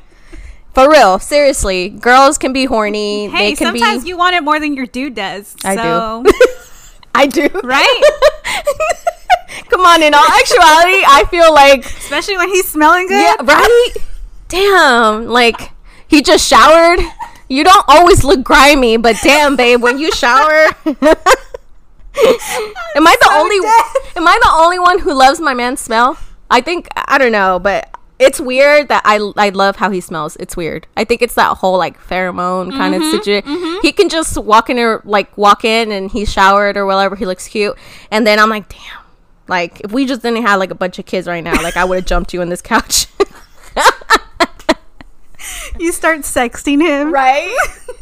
For real, seriously, girls can be horny. Hey, they can sometimes be. you want it more than your dude does. I so, do. I do. right? Come on, in all actuality, I feel like Especially when he's smelling good. yeah, right? Damn, like he just showered. You don't always look grimy, but damn, babe, when you shower. am I the so only dead. am I the only one who loves my man's smell? I think I don't know, but it's weird that I I love how he smells. It's weird. I think it's that whole like pheromone kind Mm-hmm, of situation. He can just walk in or like walk in and he's showered or whatever. He looks cute, and then I'm like, damn. Like if we just didn't have like a bunch of kids right now, like I would have jumped you on this couch. You start sexting him. right?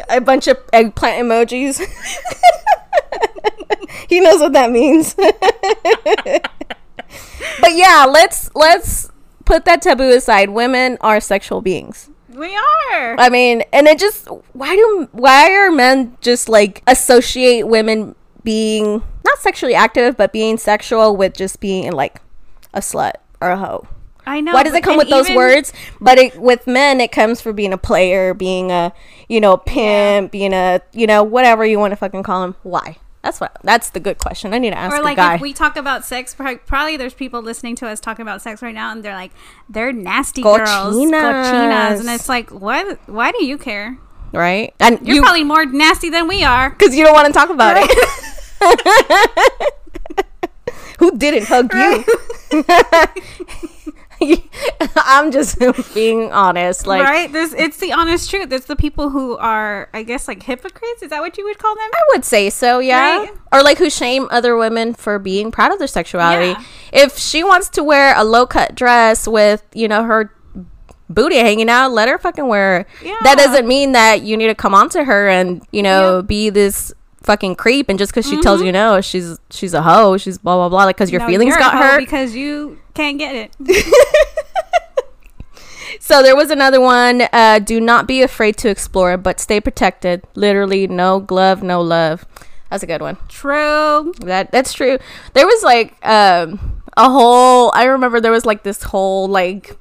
a bunch of eggplant emojis. he knows what that means. but yeah, let's let's put that taboo aside. Women are sexual beings. We are. I mean, and it just why do why are men just like associate women being not sexually active but being sexual with just being like a slut or a hoe? I know. why does it come with those words but it, with men it comes for being a player being a you know pimp being a you know whatever you want to fucking call him why that's what that's the good question i need to ask Or like guy if we talk about sex, probably there's people listening to us talking about sex right now, and they're like, they're nasty girls, Cochinas. and it's like, what? Why do you care? right and You're you probably more nasty than we are. because you don't want to talk about it who didn't hug you i'm just being honest like right? This it's the honest truth. It's the people who are, I guess, like hypocrites. Is that what you would call them? I would say so, yeah. Right? Or like who shame other women for being proud of their sexuality. Yeah. If she wants to wear a low cut dress with, you know, her booty hanging out, let her fucking wear it. That doesn't mean that you need to come on to her and, you know, Yep. be this fucking creep and just because she tells you no she's she's a hoe she's blah blah blah like because your No, feelings got hurt because you can't get it. so there was another one uh do not be afraid to explore but stay protected literally no glove no love that's a good one True. That that's true. There was like um a whole I remember there was like this whole like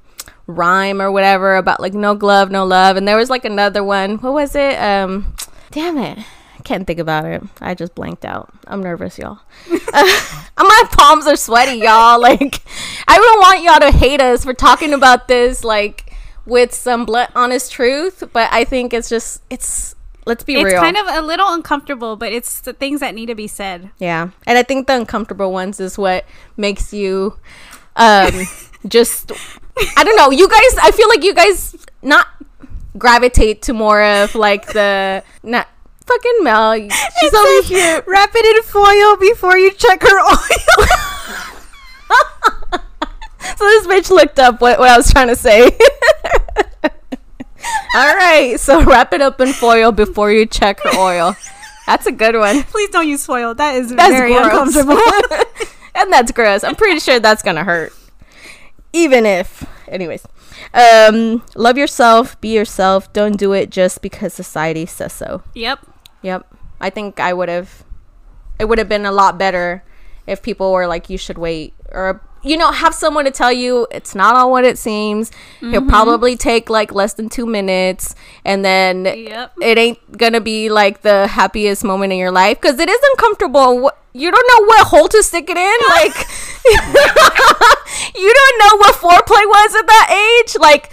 rhyme or whatever about like no glove, no love. And there was like another one. What was it? Um damn it. Can't think about it. I just blanked out. I'm nervous, y'all. my palms are sweaty, y'all. Like I don't want y'all to hate us for talking about this like with some blunt honest truth, but I think it's just it's let's be It's real. It's kind of a little uncomfortable, but it's the things that need to be said. Yeah. And I think the uncomfortable ones is what makes you um just I don't know, you guys I feel like you guys not gravitate to more of like the not fucking Mel. She's over here. Wrap it in foil before you check her oil. So this bitch looked up what, what I was trying to say. All right, so wrap it up in foil before you check her oil. That's a good one. Please don't use foil. That is That's very gross. uncomfortable. and that's gross. I'm pretty sure that's gonna hurt. Even if, anyways, um, love yourself, be yourself. Don't do it just because society says so. yep. Yep. I think I would have. It would have been a lot better if people were like, "You should wait," or you know, have someone to tell you it's not all what it seems. He'll mm-hmm. probably take like less than two minutes, and then Yep. it ain't gonna be like the happiest moment in your life because it is uncomfortable. You don't know what hole to stick it in. Like, you don't know what foreplay was at that age. Like,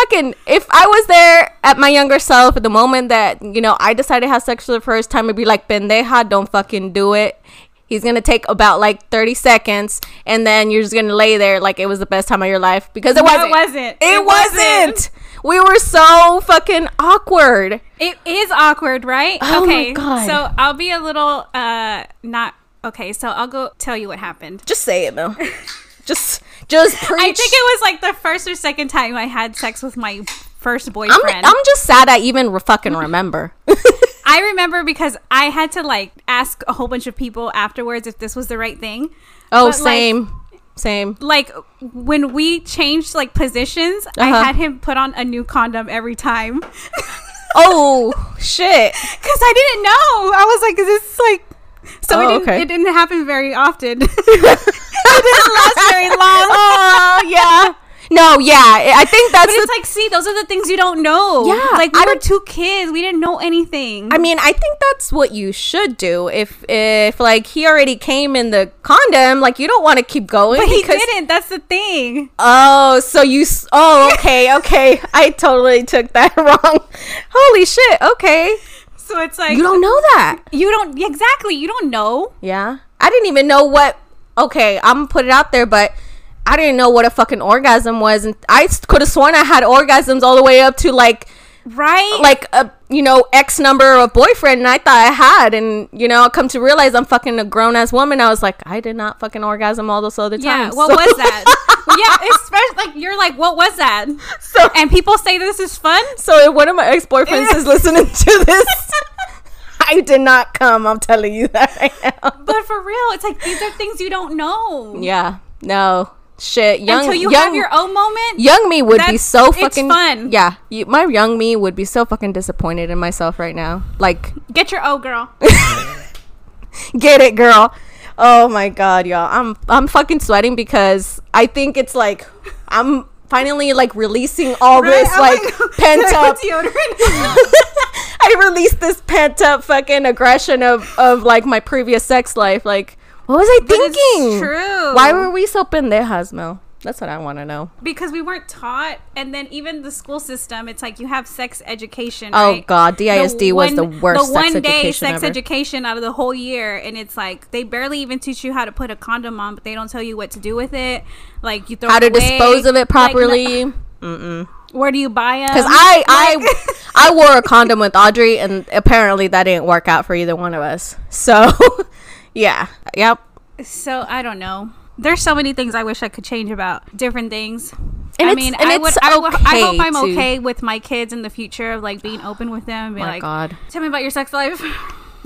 fucking, if I was there at my younger self at the moment that, you know, I decided to have sex for the first time, I'd be like, pendeja, don't fucking do it. He's gonna take about like 30 seconds and then you're just gonna lay there like it was the best time of your life because it No, wasn't. It wasn't. It, It wasn't. wasn't. We were so fucking awkward. It is awkward, right? Oh my okay. God. So I'll be a little uh not okay, so I'll go tell you what happened. Just say it though. just just preach. I think it was like the first or second time I had sex with my first I'm, boyfriend. I'm just sad I even re- fucking remember. I remember because I had to like ask a whole bunch of people afterwards if this was the right thing. oh, But, like, same. same. Like when we changed like positions, I Uh-huh. had him put on a new condom every time. Oh, shit. Cuz I didn't know. I was like is this like so Oh, it didn't okay. it didn't happen very often. it didn't last very long. Oh, yeah. no, yeah, I think that's. But it's like, see, those are the things you don't know. Yeah, like we I were two kids, we didn't know anything. I mean, I think that's what you should do. If if like he already came in the condom, like you don't want to keep going. but he didn't. That's the thing. Oh, so you? s- Oh, okay, okay. I totally took that wrong. Holy shit. Okay, So it's like you don't know that. You don't exactly. You don't know. Yeah, I didn't even know what. Okay, I'm gonna put it out there, but I didn't know what a fucking orgasm was, and I could have sworn I had orgasms all the way up to like Right? like a you know X number of boyfriend, and I thought I had, and you know, I come to realize I'm fucking a grown ass woman. I was like, I did not fucking orgasm all those other yeah. times. What So- was that? yeah. Especially like you're like, what was that? So, And people say this is fun. so if one of my ex boyfriends is listening to this, I did not come. I'm telling you that right now. But for real, it's like these are things you don't know Yeah, no shit. Young until you young, have your own moment. young me would be so fucking fun. Yeah, you, my young me would be so fucking disappointed in myself right now. Like, Get your O girl. get it, girl. Oh my god, y'all. I'm I'm fucking sweating because I think it's like I'm finally like releasing all this oh Right? like pent up. I released this pent up fucking aggression of of like my previous sex life. Like, what was I But it's thinking? true. Why were we so pendejas, Mel? That's what I want to know. because we weren't taught and then even the school system it's like you have sex education Oh, right? God, DISD was the worst the sex one day education sex ever. education out of the whole year and it's like they barely even teach you how to put a condom on but they don't tell you what to do with it like you throw it. How to away. dispose of it Like, properly? no- where do you buy them Because I I I wore a condom with Audrey, and apparently that didn't work out for either one of us. So, yeah, yep. so i don't know there's so many things i wish i could change about different things And I mean, and I would, I, would, I hope I'm to- okay with my kids in the future of like being open with them and be my like, God. tell me about your sex life.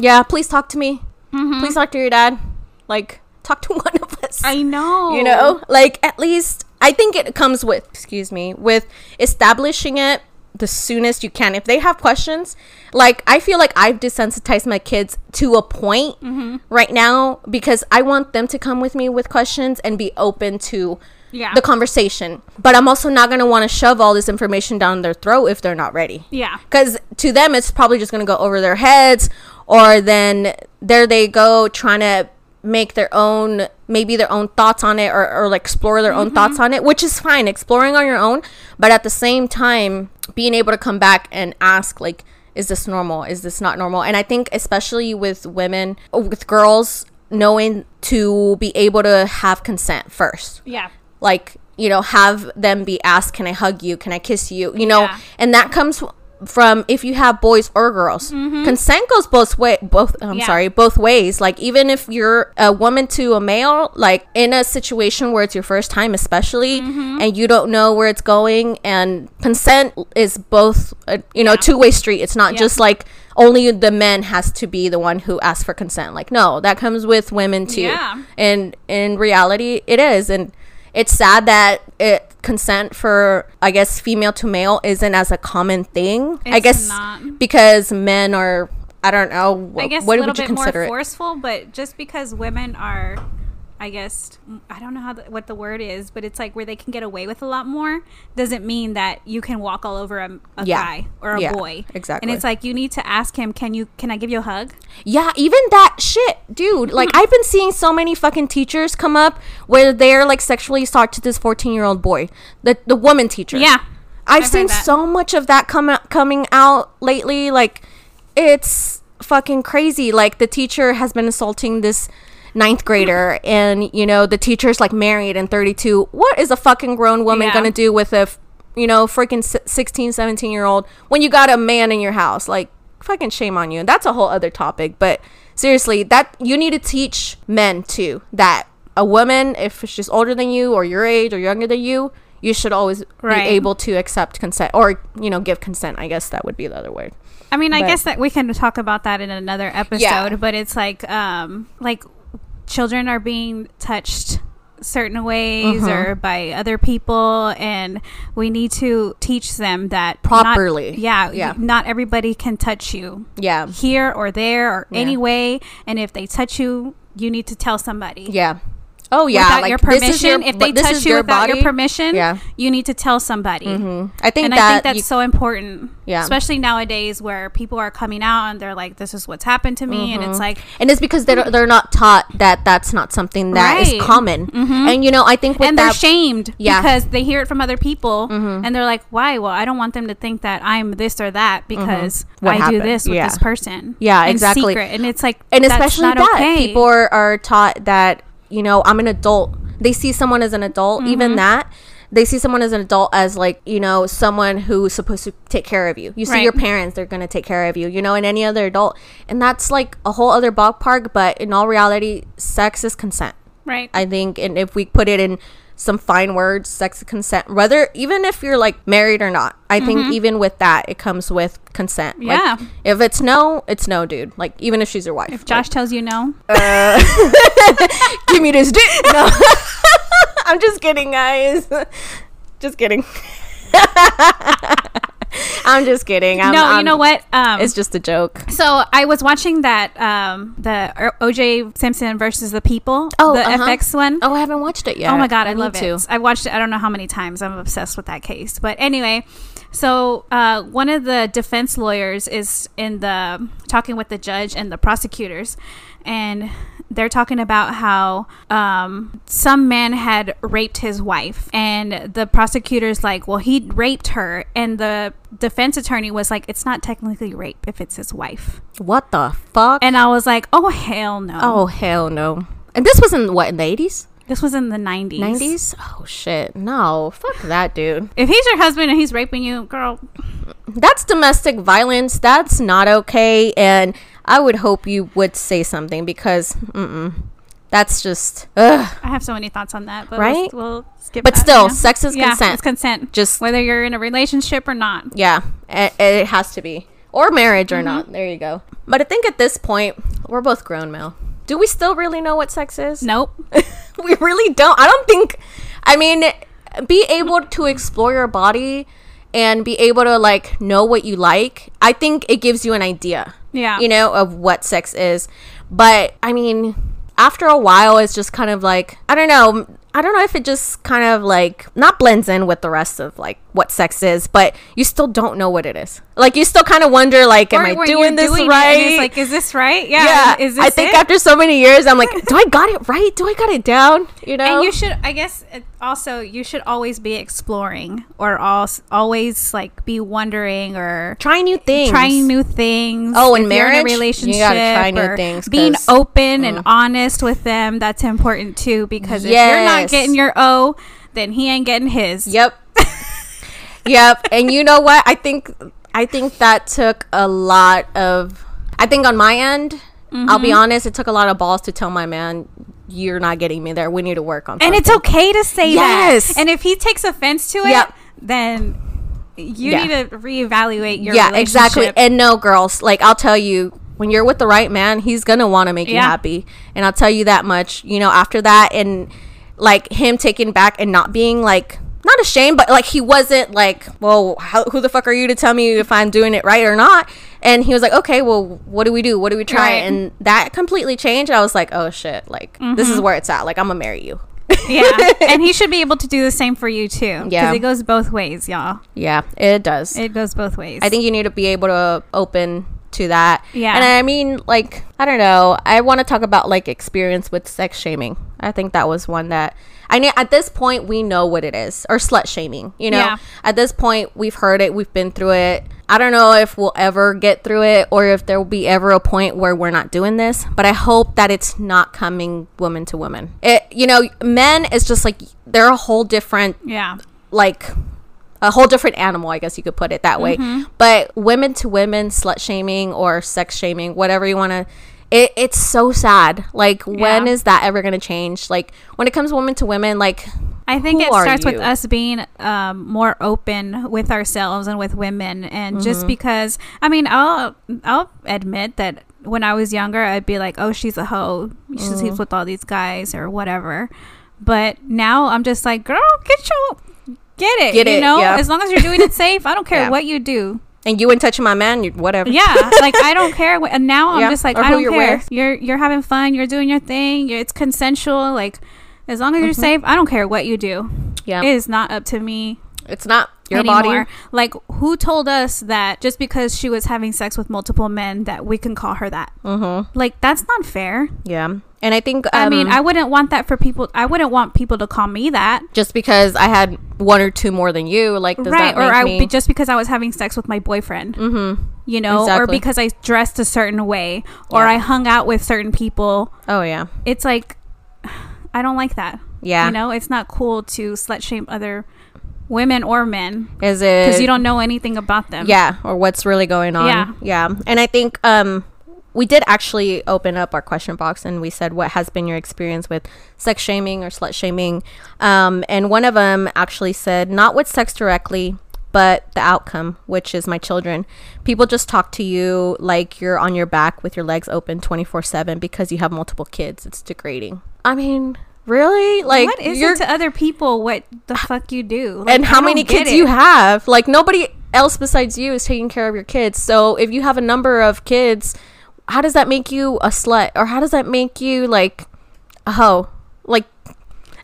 Yeah, please talk to me. Mm-hmm. Please talk to your dad. Like, talk to one of us. I know. you know, like at least I think it comes with, excuse me, with establishing it the soonest you can. If they have questions, like I feel like I've desensitized my kids to a point Mm-hmm. right now because I want them to come with me with questions and be open to Yeah. the conversation. But I'm also not going to want to shove all this information down their throat if they're not ready. Yeah. Because to them, it's probably just going to go over their heads, or then there they go trying to make their own, maybe their own thoughts on it, or, or like explore their own thoughts on it, which is fine, exploring on your own. But at the same time, being able to come back and ask, like, is this normal? Is this not normal? And I think, especially with women, uh, with girls, knowing to be able to have consent first Yeah. like you know have them be asked can i hug you can i kiss you you know Yeah. and that comes from if you have boys or girls consent goes both way both i'm Mm-hmm. Yeah. sorry both ways like even if you're a woman to a male like in a situation where it's your first time especially Mm-hmm. and you don't know where it's going and consent is both a, you know two-way street it's not Yeah. just like only the men has to be the one who asks for consent like no that comes with women too Yeah. and in reality it is and it's sad that it consent for i guess female to male isn't as a common thing i guess not. because men are i don't know wh- I guess what a little would you bit more consider it forceful, but just because women are, I guess, I don't know how the, what the word is, but it's like where they can get away with a lot more doesn't mean that you can walk all over a, a Yeah. guy or a Yeah, boy. exactly. And it's like you need to ask him, can you, can I give you a hug? yeah even that shit dude like mm-hmm. i've been seeing so many fucking teachers come up where they're like sexually assault to this 14 year old boy the the woman teacher Yeah. I've, I've seen so much of that come out, coming out lately. Like, it's fucking crazy. Like, the teacher has been assaulting this ninth grader, and you know, the teacher's like married and 32. What is a fucking grown woman Yeah. gonna do with a, f- you know, freaking si- 16, 17 year old when you got a man in your house? Like, fucking shame on you. And that's a whole other topic. But seriously, that you need to teach men too that a woman, if she's older than you or your age or younger than you, you should always Right. be able to accept consent or you know give consent. I guess that would be the other word. I mean, I guess that we can talk about that in another episode, Yeah. but it's like, um, like children are being touched certain ways Uh-huh. or by other people, and we need to teach them that not- Properly. yeah, Yeah. Not everybody can touch you Yeah, here or there or Yeah. any way, and if they touch you, you need to tell somebody. yeah. Oh yeah, without like your permission. your- if they touch you your without your body. permission, Yeah. you need to tell somebody. Mhm. I think and that I think that's you- so important. Yeah. Especially nowadays where people are coming out and they're like, "This is what's happened to me," and Mm-hmm. it's like, and it's because they're they're not taught that that's not something that is Right. common. And you know, I think with and they're shamed Yeah. Mm-hmm. because they hear it from other people, and they're like, "Why? Well, I don't want them to think that I'm this or that because Mm-hmm. What I do this with Yeah. this person." Yeah, in exactly. Secret. And it's like, and especially that okay. people are, are taught that you know I'm an adult. They see someone as an adult, Mm-hmm. even that. They see someone as an adult as like you know someone who's supposed to take care of you. You see Right. your parents; they're gonna take care of you. You know, and any other adult, and that's like a whole other ballpark. But in all reality, sex is consent. right? I think, and if we put it in some fine words, sex consent, whether even if you're like married or not, I think even with that, it comes with consent. Like, Yeah. if it's no, it's no, dude. Like even if she's your wife. if Josh tells you no, Uh, give me this dick. No, I'm just kidding, guys. Just kidding. I'm just kidding. I'm, no, you I'm- know what? Um, It's just a joke. So I was watching that um the OJ Simpson versus the People, Oh, the uh-huh. FX one. Oh, I haven't watched it yet. Oh my god, I, need love it. I watched it. I don't know how many times. I'm obsessed with that case. But anyway, so uh, one of the defense lawyers is in the talking with the judge and the prosecutors, and they're talking about how um, some man had raped his wife, and the prosecutor's like, "Well, he raped her," and the defense attorney was like, "It's not technically rape if it's his wife." What the fuck? And I was like, "Oh hell no!" oh hell no. And this was in what in the 80s? This was in the 90s. 90s? Oh shit. No. Fuck that dude. If he's your husband and he's raping you, girl, That's domestic violence. That's not okay and I would hope you would say something because that's just ugh. I have so many thoughts on that, but Right? we'll, we'll skip But that, still, yeah. sex is Yeah, consent. It's consent. Just Whether you're in a relationship or not. yeah, it, it has to be or marriage or mm-hmm. not. There you go. But I think at this point we're both grown, Mel. Do we still really know what sex is? Nope. we really don't. I don't think. I mean, be able to explore your body and be able to like know what you like. I think it gives you an idea. Yeah. You know of what sex is, but I mean, after a while, it's just kind of like I don't know. I don't know if it just kind of like not blends in with the rest of like what sex is, but you still don't know what it is. Like you still kind of wonder, like, am I doing this it right? like, is this right? Yeah. yeah, Is this I think it? after so many years, I'm like, do I got it right? Do I got it down? You know, and you should, I guess, also you should always be exploring, or always like be wondering or trying new things. trying new things. Oh, in marriage, in a you gotta try new or things, Being 'cause- mm. open and honest with them, that's important too. Because if you're not Yes. getting your O, then he ain't getting his. Yep. yep. And you know what? I think I think that took a lot of I think on my end, I'll be mm-hmm. honest, it took a lot of balls to tell my man you're not getting me there. We need to work on And it's okay to say Yes. that. And if he takes offense to it, Yep. then you Yeah. need to reevaluate your Yeah, exactly. And no girls, like I'll tell you when you're with the right man, he's going to want to make you happy. And I'll tell you that much, you know, after that and like him taking back and not being like not ashamed, but like he wasn't like, well, how, who the fuck are you to tell me if I'm doing it right or not? And he was like, okay, well, what do we do? What do we try? Right. And that completely changed. I was like, oh shit, like this Mm-hmm. is where it's at. Like I'm gonna marry you. yeah. And he should be able to do the same for you too. Yeah, Because it goes both ways, y'all. yeah, it does. It goes both ways. I think you need to be able to open to that. Yeah. And I mean, like, I don't know. I want to talk about like experience with sex shaming. I think that was one that I know at this point we know what it is or slut shaming. You know, Yeah. at this point we've heard it, we've been through it. I don't know if we'll ever get through it or if there will be ever a point where we're not doing this, but I hope that it's not coming woman to woman. It, you know, men is just like they're a whole different yeah. like a whole different animal, I guess you could put it that way. But women to women, slut shaming or sex shaming, whatever you want to, it, it's so sad. Like, when Yeah. is that ever going to change? Like, when it comes women to women, like, I think it starts with us being um, more open with ourselves and with women, and just Mm-hmm. because I mean, I'll I'll admit that when I was younger, I'd be like, "Oh, she's a hoe. She Mm-hmm. sleeps with all these guys or whatever." But now I'm just like, "Girl, get your get it, Get you it, know. yeah. As long as you're doing it safe, I don't care Yeah. what you do. and you ain't touching my man, you whatever. Yeah, like I don't care. what- And now I'm Yeah, just like, I don't you're care. with. You're you're having fun. You're doing your thing. You're, it's consensual. Like As long as you're safe, I don't care what you do. Yeah. It is not up to me It's not your anymore. body. Like, who told us that just because she was having sex with multiple men that we can call her that? Mm-hmm. Like, that's not fair. Yeah. And I think, um, I mean, I wouldn't want that for people. I wouldn't want people to call me that. just because I had one or two more than you, like, does right. that Or I me? just because I was having sex with my boyfriend. mm-hmm. You know, or because I dressed a certain way or Yeah. I hung out with certain people. Oh, yeah. It's like, I don't like that. Yeah. You know, it's not cool to slut shame other women or men Is it? because you don't know anything about them. yeah or what's really going on Yeah. yeah and i think um we did actually open up our question box and we said what has been your experience with sex shaming or slut shaming um and one of them actually said not with sex directly but the outcome which is my children people just talk to you like you're on your back with your legs open 24/7 because you have multiple kids it's degrading i mean really like what is it to other people? What the fuck you do? Like, and how many kids it. you have. Like nobody else besides you is taking care of your kids. So if you have a number of kids, how does that make you a slut or how does that make you like a hoe? Like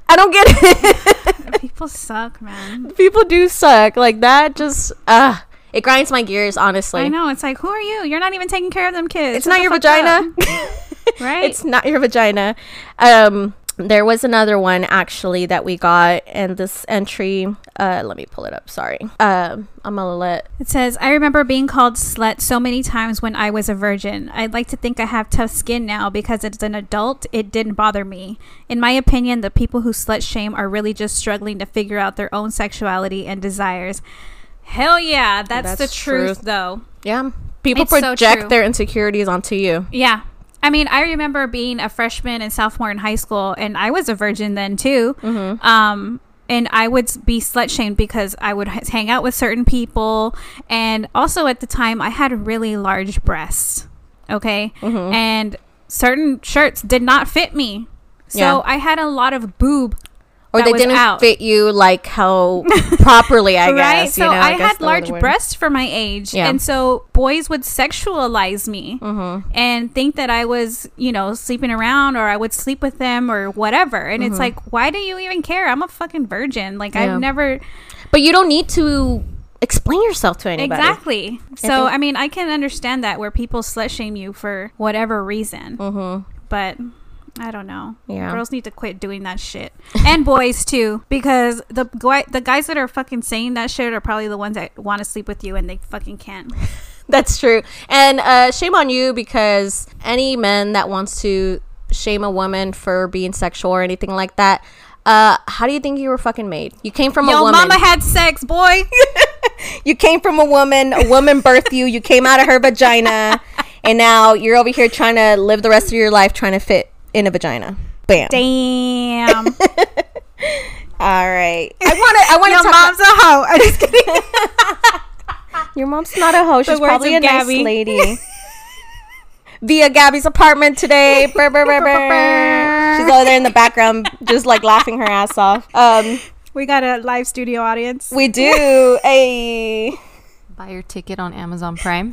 I don't get it. People suck, man. People do suck. Like that just uh it grinds my gears honestly. I know. It's like, who are you? You're not even taking care of them kids. It's Shut not your vagina. right? it's not your vagina. Um there was another one actually that we got and this entry uh let me pull it up sorry um i'm gonna let It says, I remember being called slut so many times when I was a virgin. I'd like to think I have tough skin now because as an adult, it didn't bother me. In my opinion, the people who slut shame are really just struggling to figure out their own sexuality and desires. Hell yeah, that's, the truth, truth. though. Yeah. People It's project true. their insecurities onto you. Yeah. I mean, I remember being a freshman and sophomore in high school, and I was a virgin then too. Mm-hmm. Um, and I would be slut shamed because I would h- hang out with certain people, and also at the time I had really large breasts. Okay, Mm-hmm. and certain shirts did not fit me, so Yeah. I had a lot of boob. Or they didn't out. fit you like how properly, I right? guess. So you know, I, guess had large breasts for my age, Yeah. and so boys would sexualize me Mm-hmm. and think that I was, you know, sleeping around or I would sleep with them or whatever. And it's like, why do you even care? I'm a fucking virgin. Like Mm-hmm. Yeah. I've never But you don't need to explain yourself to anybody. exactly. So think- I mean, I can understand that where people slut shame you for whatever reason, Mm-hmm. but. I don't know. Yeah. Girls need to quit doing that shit, and boys too, because the guy, the guys that are fucking saying that shit are probably the ones that want to sleep with you and they fucking can't. That's true. And uh, shame on you because any man that wants to shame a woman for being sexual or anything like that, uh, how do you think you were fucking made? You came from a woman. Yo, woman. mama had sex, boy. you came from a woman. A woman birthed you. You came out of her vagina, and now you're over here trying to live the rest of your life trying to fit in a vagina. Bam. Damn. All right. I want to. I want to Your talk. mom's a hoe. I'm just kidding. Your mom's not a hoe. She's probably a of nice lady. Via Gabby's apartment today. Brr, brr, brr, brr. She's over there in the background, just like laughing her ass off. Um, We got a live studio audience. we do a. Buy your ticket on Amazon Prime.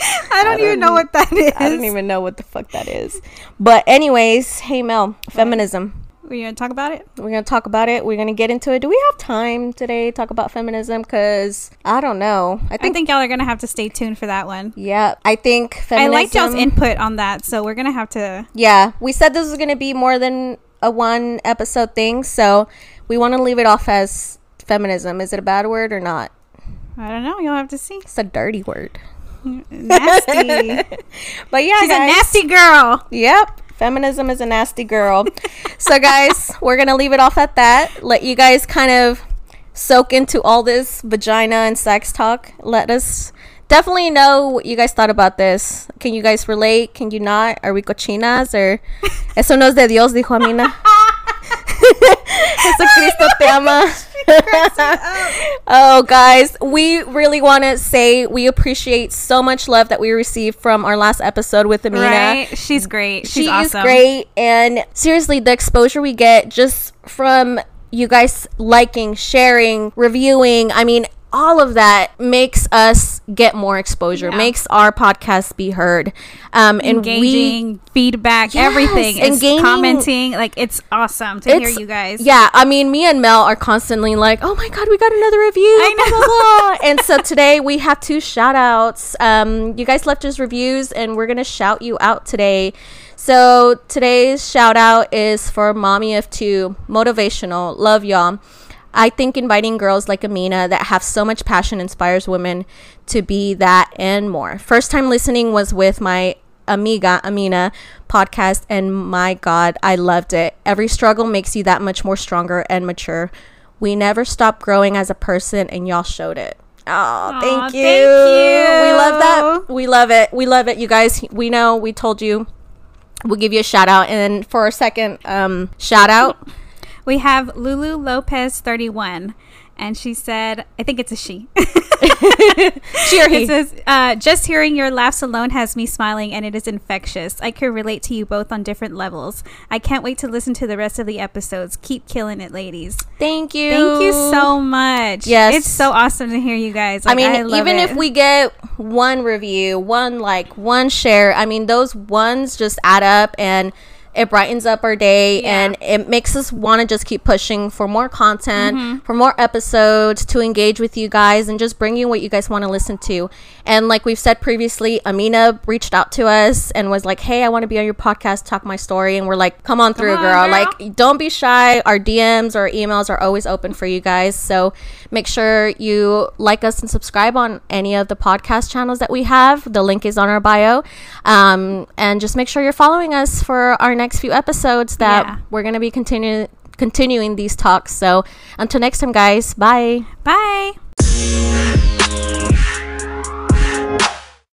I don't even know what that is. I don't even know what the fuck that is. But anyways, hey Mel, feminism. We're gonna talk about it? We're gonna talk about it. We're gonna get into it. Do we have time today to talk about feminism? Cause I don't know. I I think. think y'all are gonna have to stay tuned for that one. yeah, I think I feminism. liked y'all's input on that, so we're gonna have to. Yeah, we said this was going to be more than a one episode thing, so we want to leave it off as feminism. Is it a bad word or not? I don't know. You'll have to see. It's a dirty word. Nasty. But yeah, She's a nasty girl. Yep. Feminism is a nasty girl. so guys, we're going to leave it off at that. Let you guys kind of soak into all this vagina and sex talk. Let us definitely know what you guys thought about this. Can you guys relate? Can you not? Are we cochinas or eso no es de Dios, dijo Amina. Jesucristo te ama. oh, guys, we really want to say we appreciate so much love that we received from our last episode with Amina. Right? She's great. She's she awesome. is great, and seriously, the exposure we get just from you guys liking, sharing, reviewing. I mean, all of that makes us get more exposure, Yeah. makes our podcast be heard. Um, and we engaging feedback Yes, everything and gaining- commenting like it's awesome to hear you guys Yeah, I mean, me and Mel are constantly like, "Oh my god, we got another review!" I blah, blah, blah. and so today we have two shout outs. Um, you guys left us reviews, and we're gonna shout you out today. So today's shout out is for Mommy of Two, motivational. Love y'all. I think inviting girls like Amina that have so much passion inspires women to be that and more. First time listening was with my Amiga Amina podcast, and my God, I loved it. Every struggle makes you that much more stronger and mature. We never stop growing as a person, and y'all showed it. Oh, thank you. thank you. We love that. We love it. We love it, you guys. We know we told you. We'll give you a shout out. And for a second um, shout out, we have lulu lopez 31 and she said i think it's a she she or he. It says, uh, just hearing your laughs alone has me smiling and it is infectious. I can relate to you both on different levels. I can't wait to listen to the rest of the episodes. Keep killing it, ladies. Thank you. Thank you so much. Yes. It's so awesome to hear you guys. I Like, mean, love even it. if we get one review, one like, one share, I mean, those ones just add up and it brightens up our day Yeah. and it makes us want to just keep pushing for more content, Mm-hmm. for more episodes to engage with you guys and just bring you what you guys want to listen to. And like we've said previously, Amina reached out to us and was like, "Hey, I want to be on your podcast, talk my story." And we're like, "Come on through, on, girl. girl. Like don't be shy. Our DMs or emails are always open for you guys. So make sure you like us and subscribe on any of the podcast channels that we have. The link is on our bio. Um, and just make sure you're following us for our next few episodes that Yeah. we're going to be continuing continuing these talks. So until next time, guys, bye. Bye.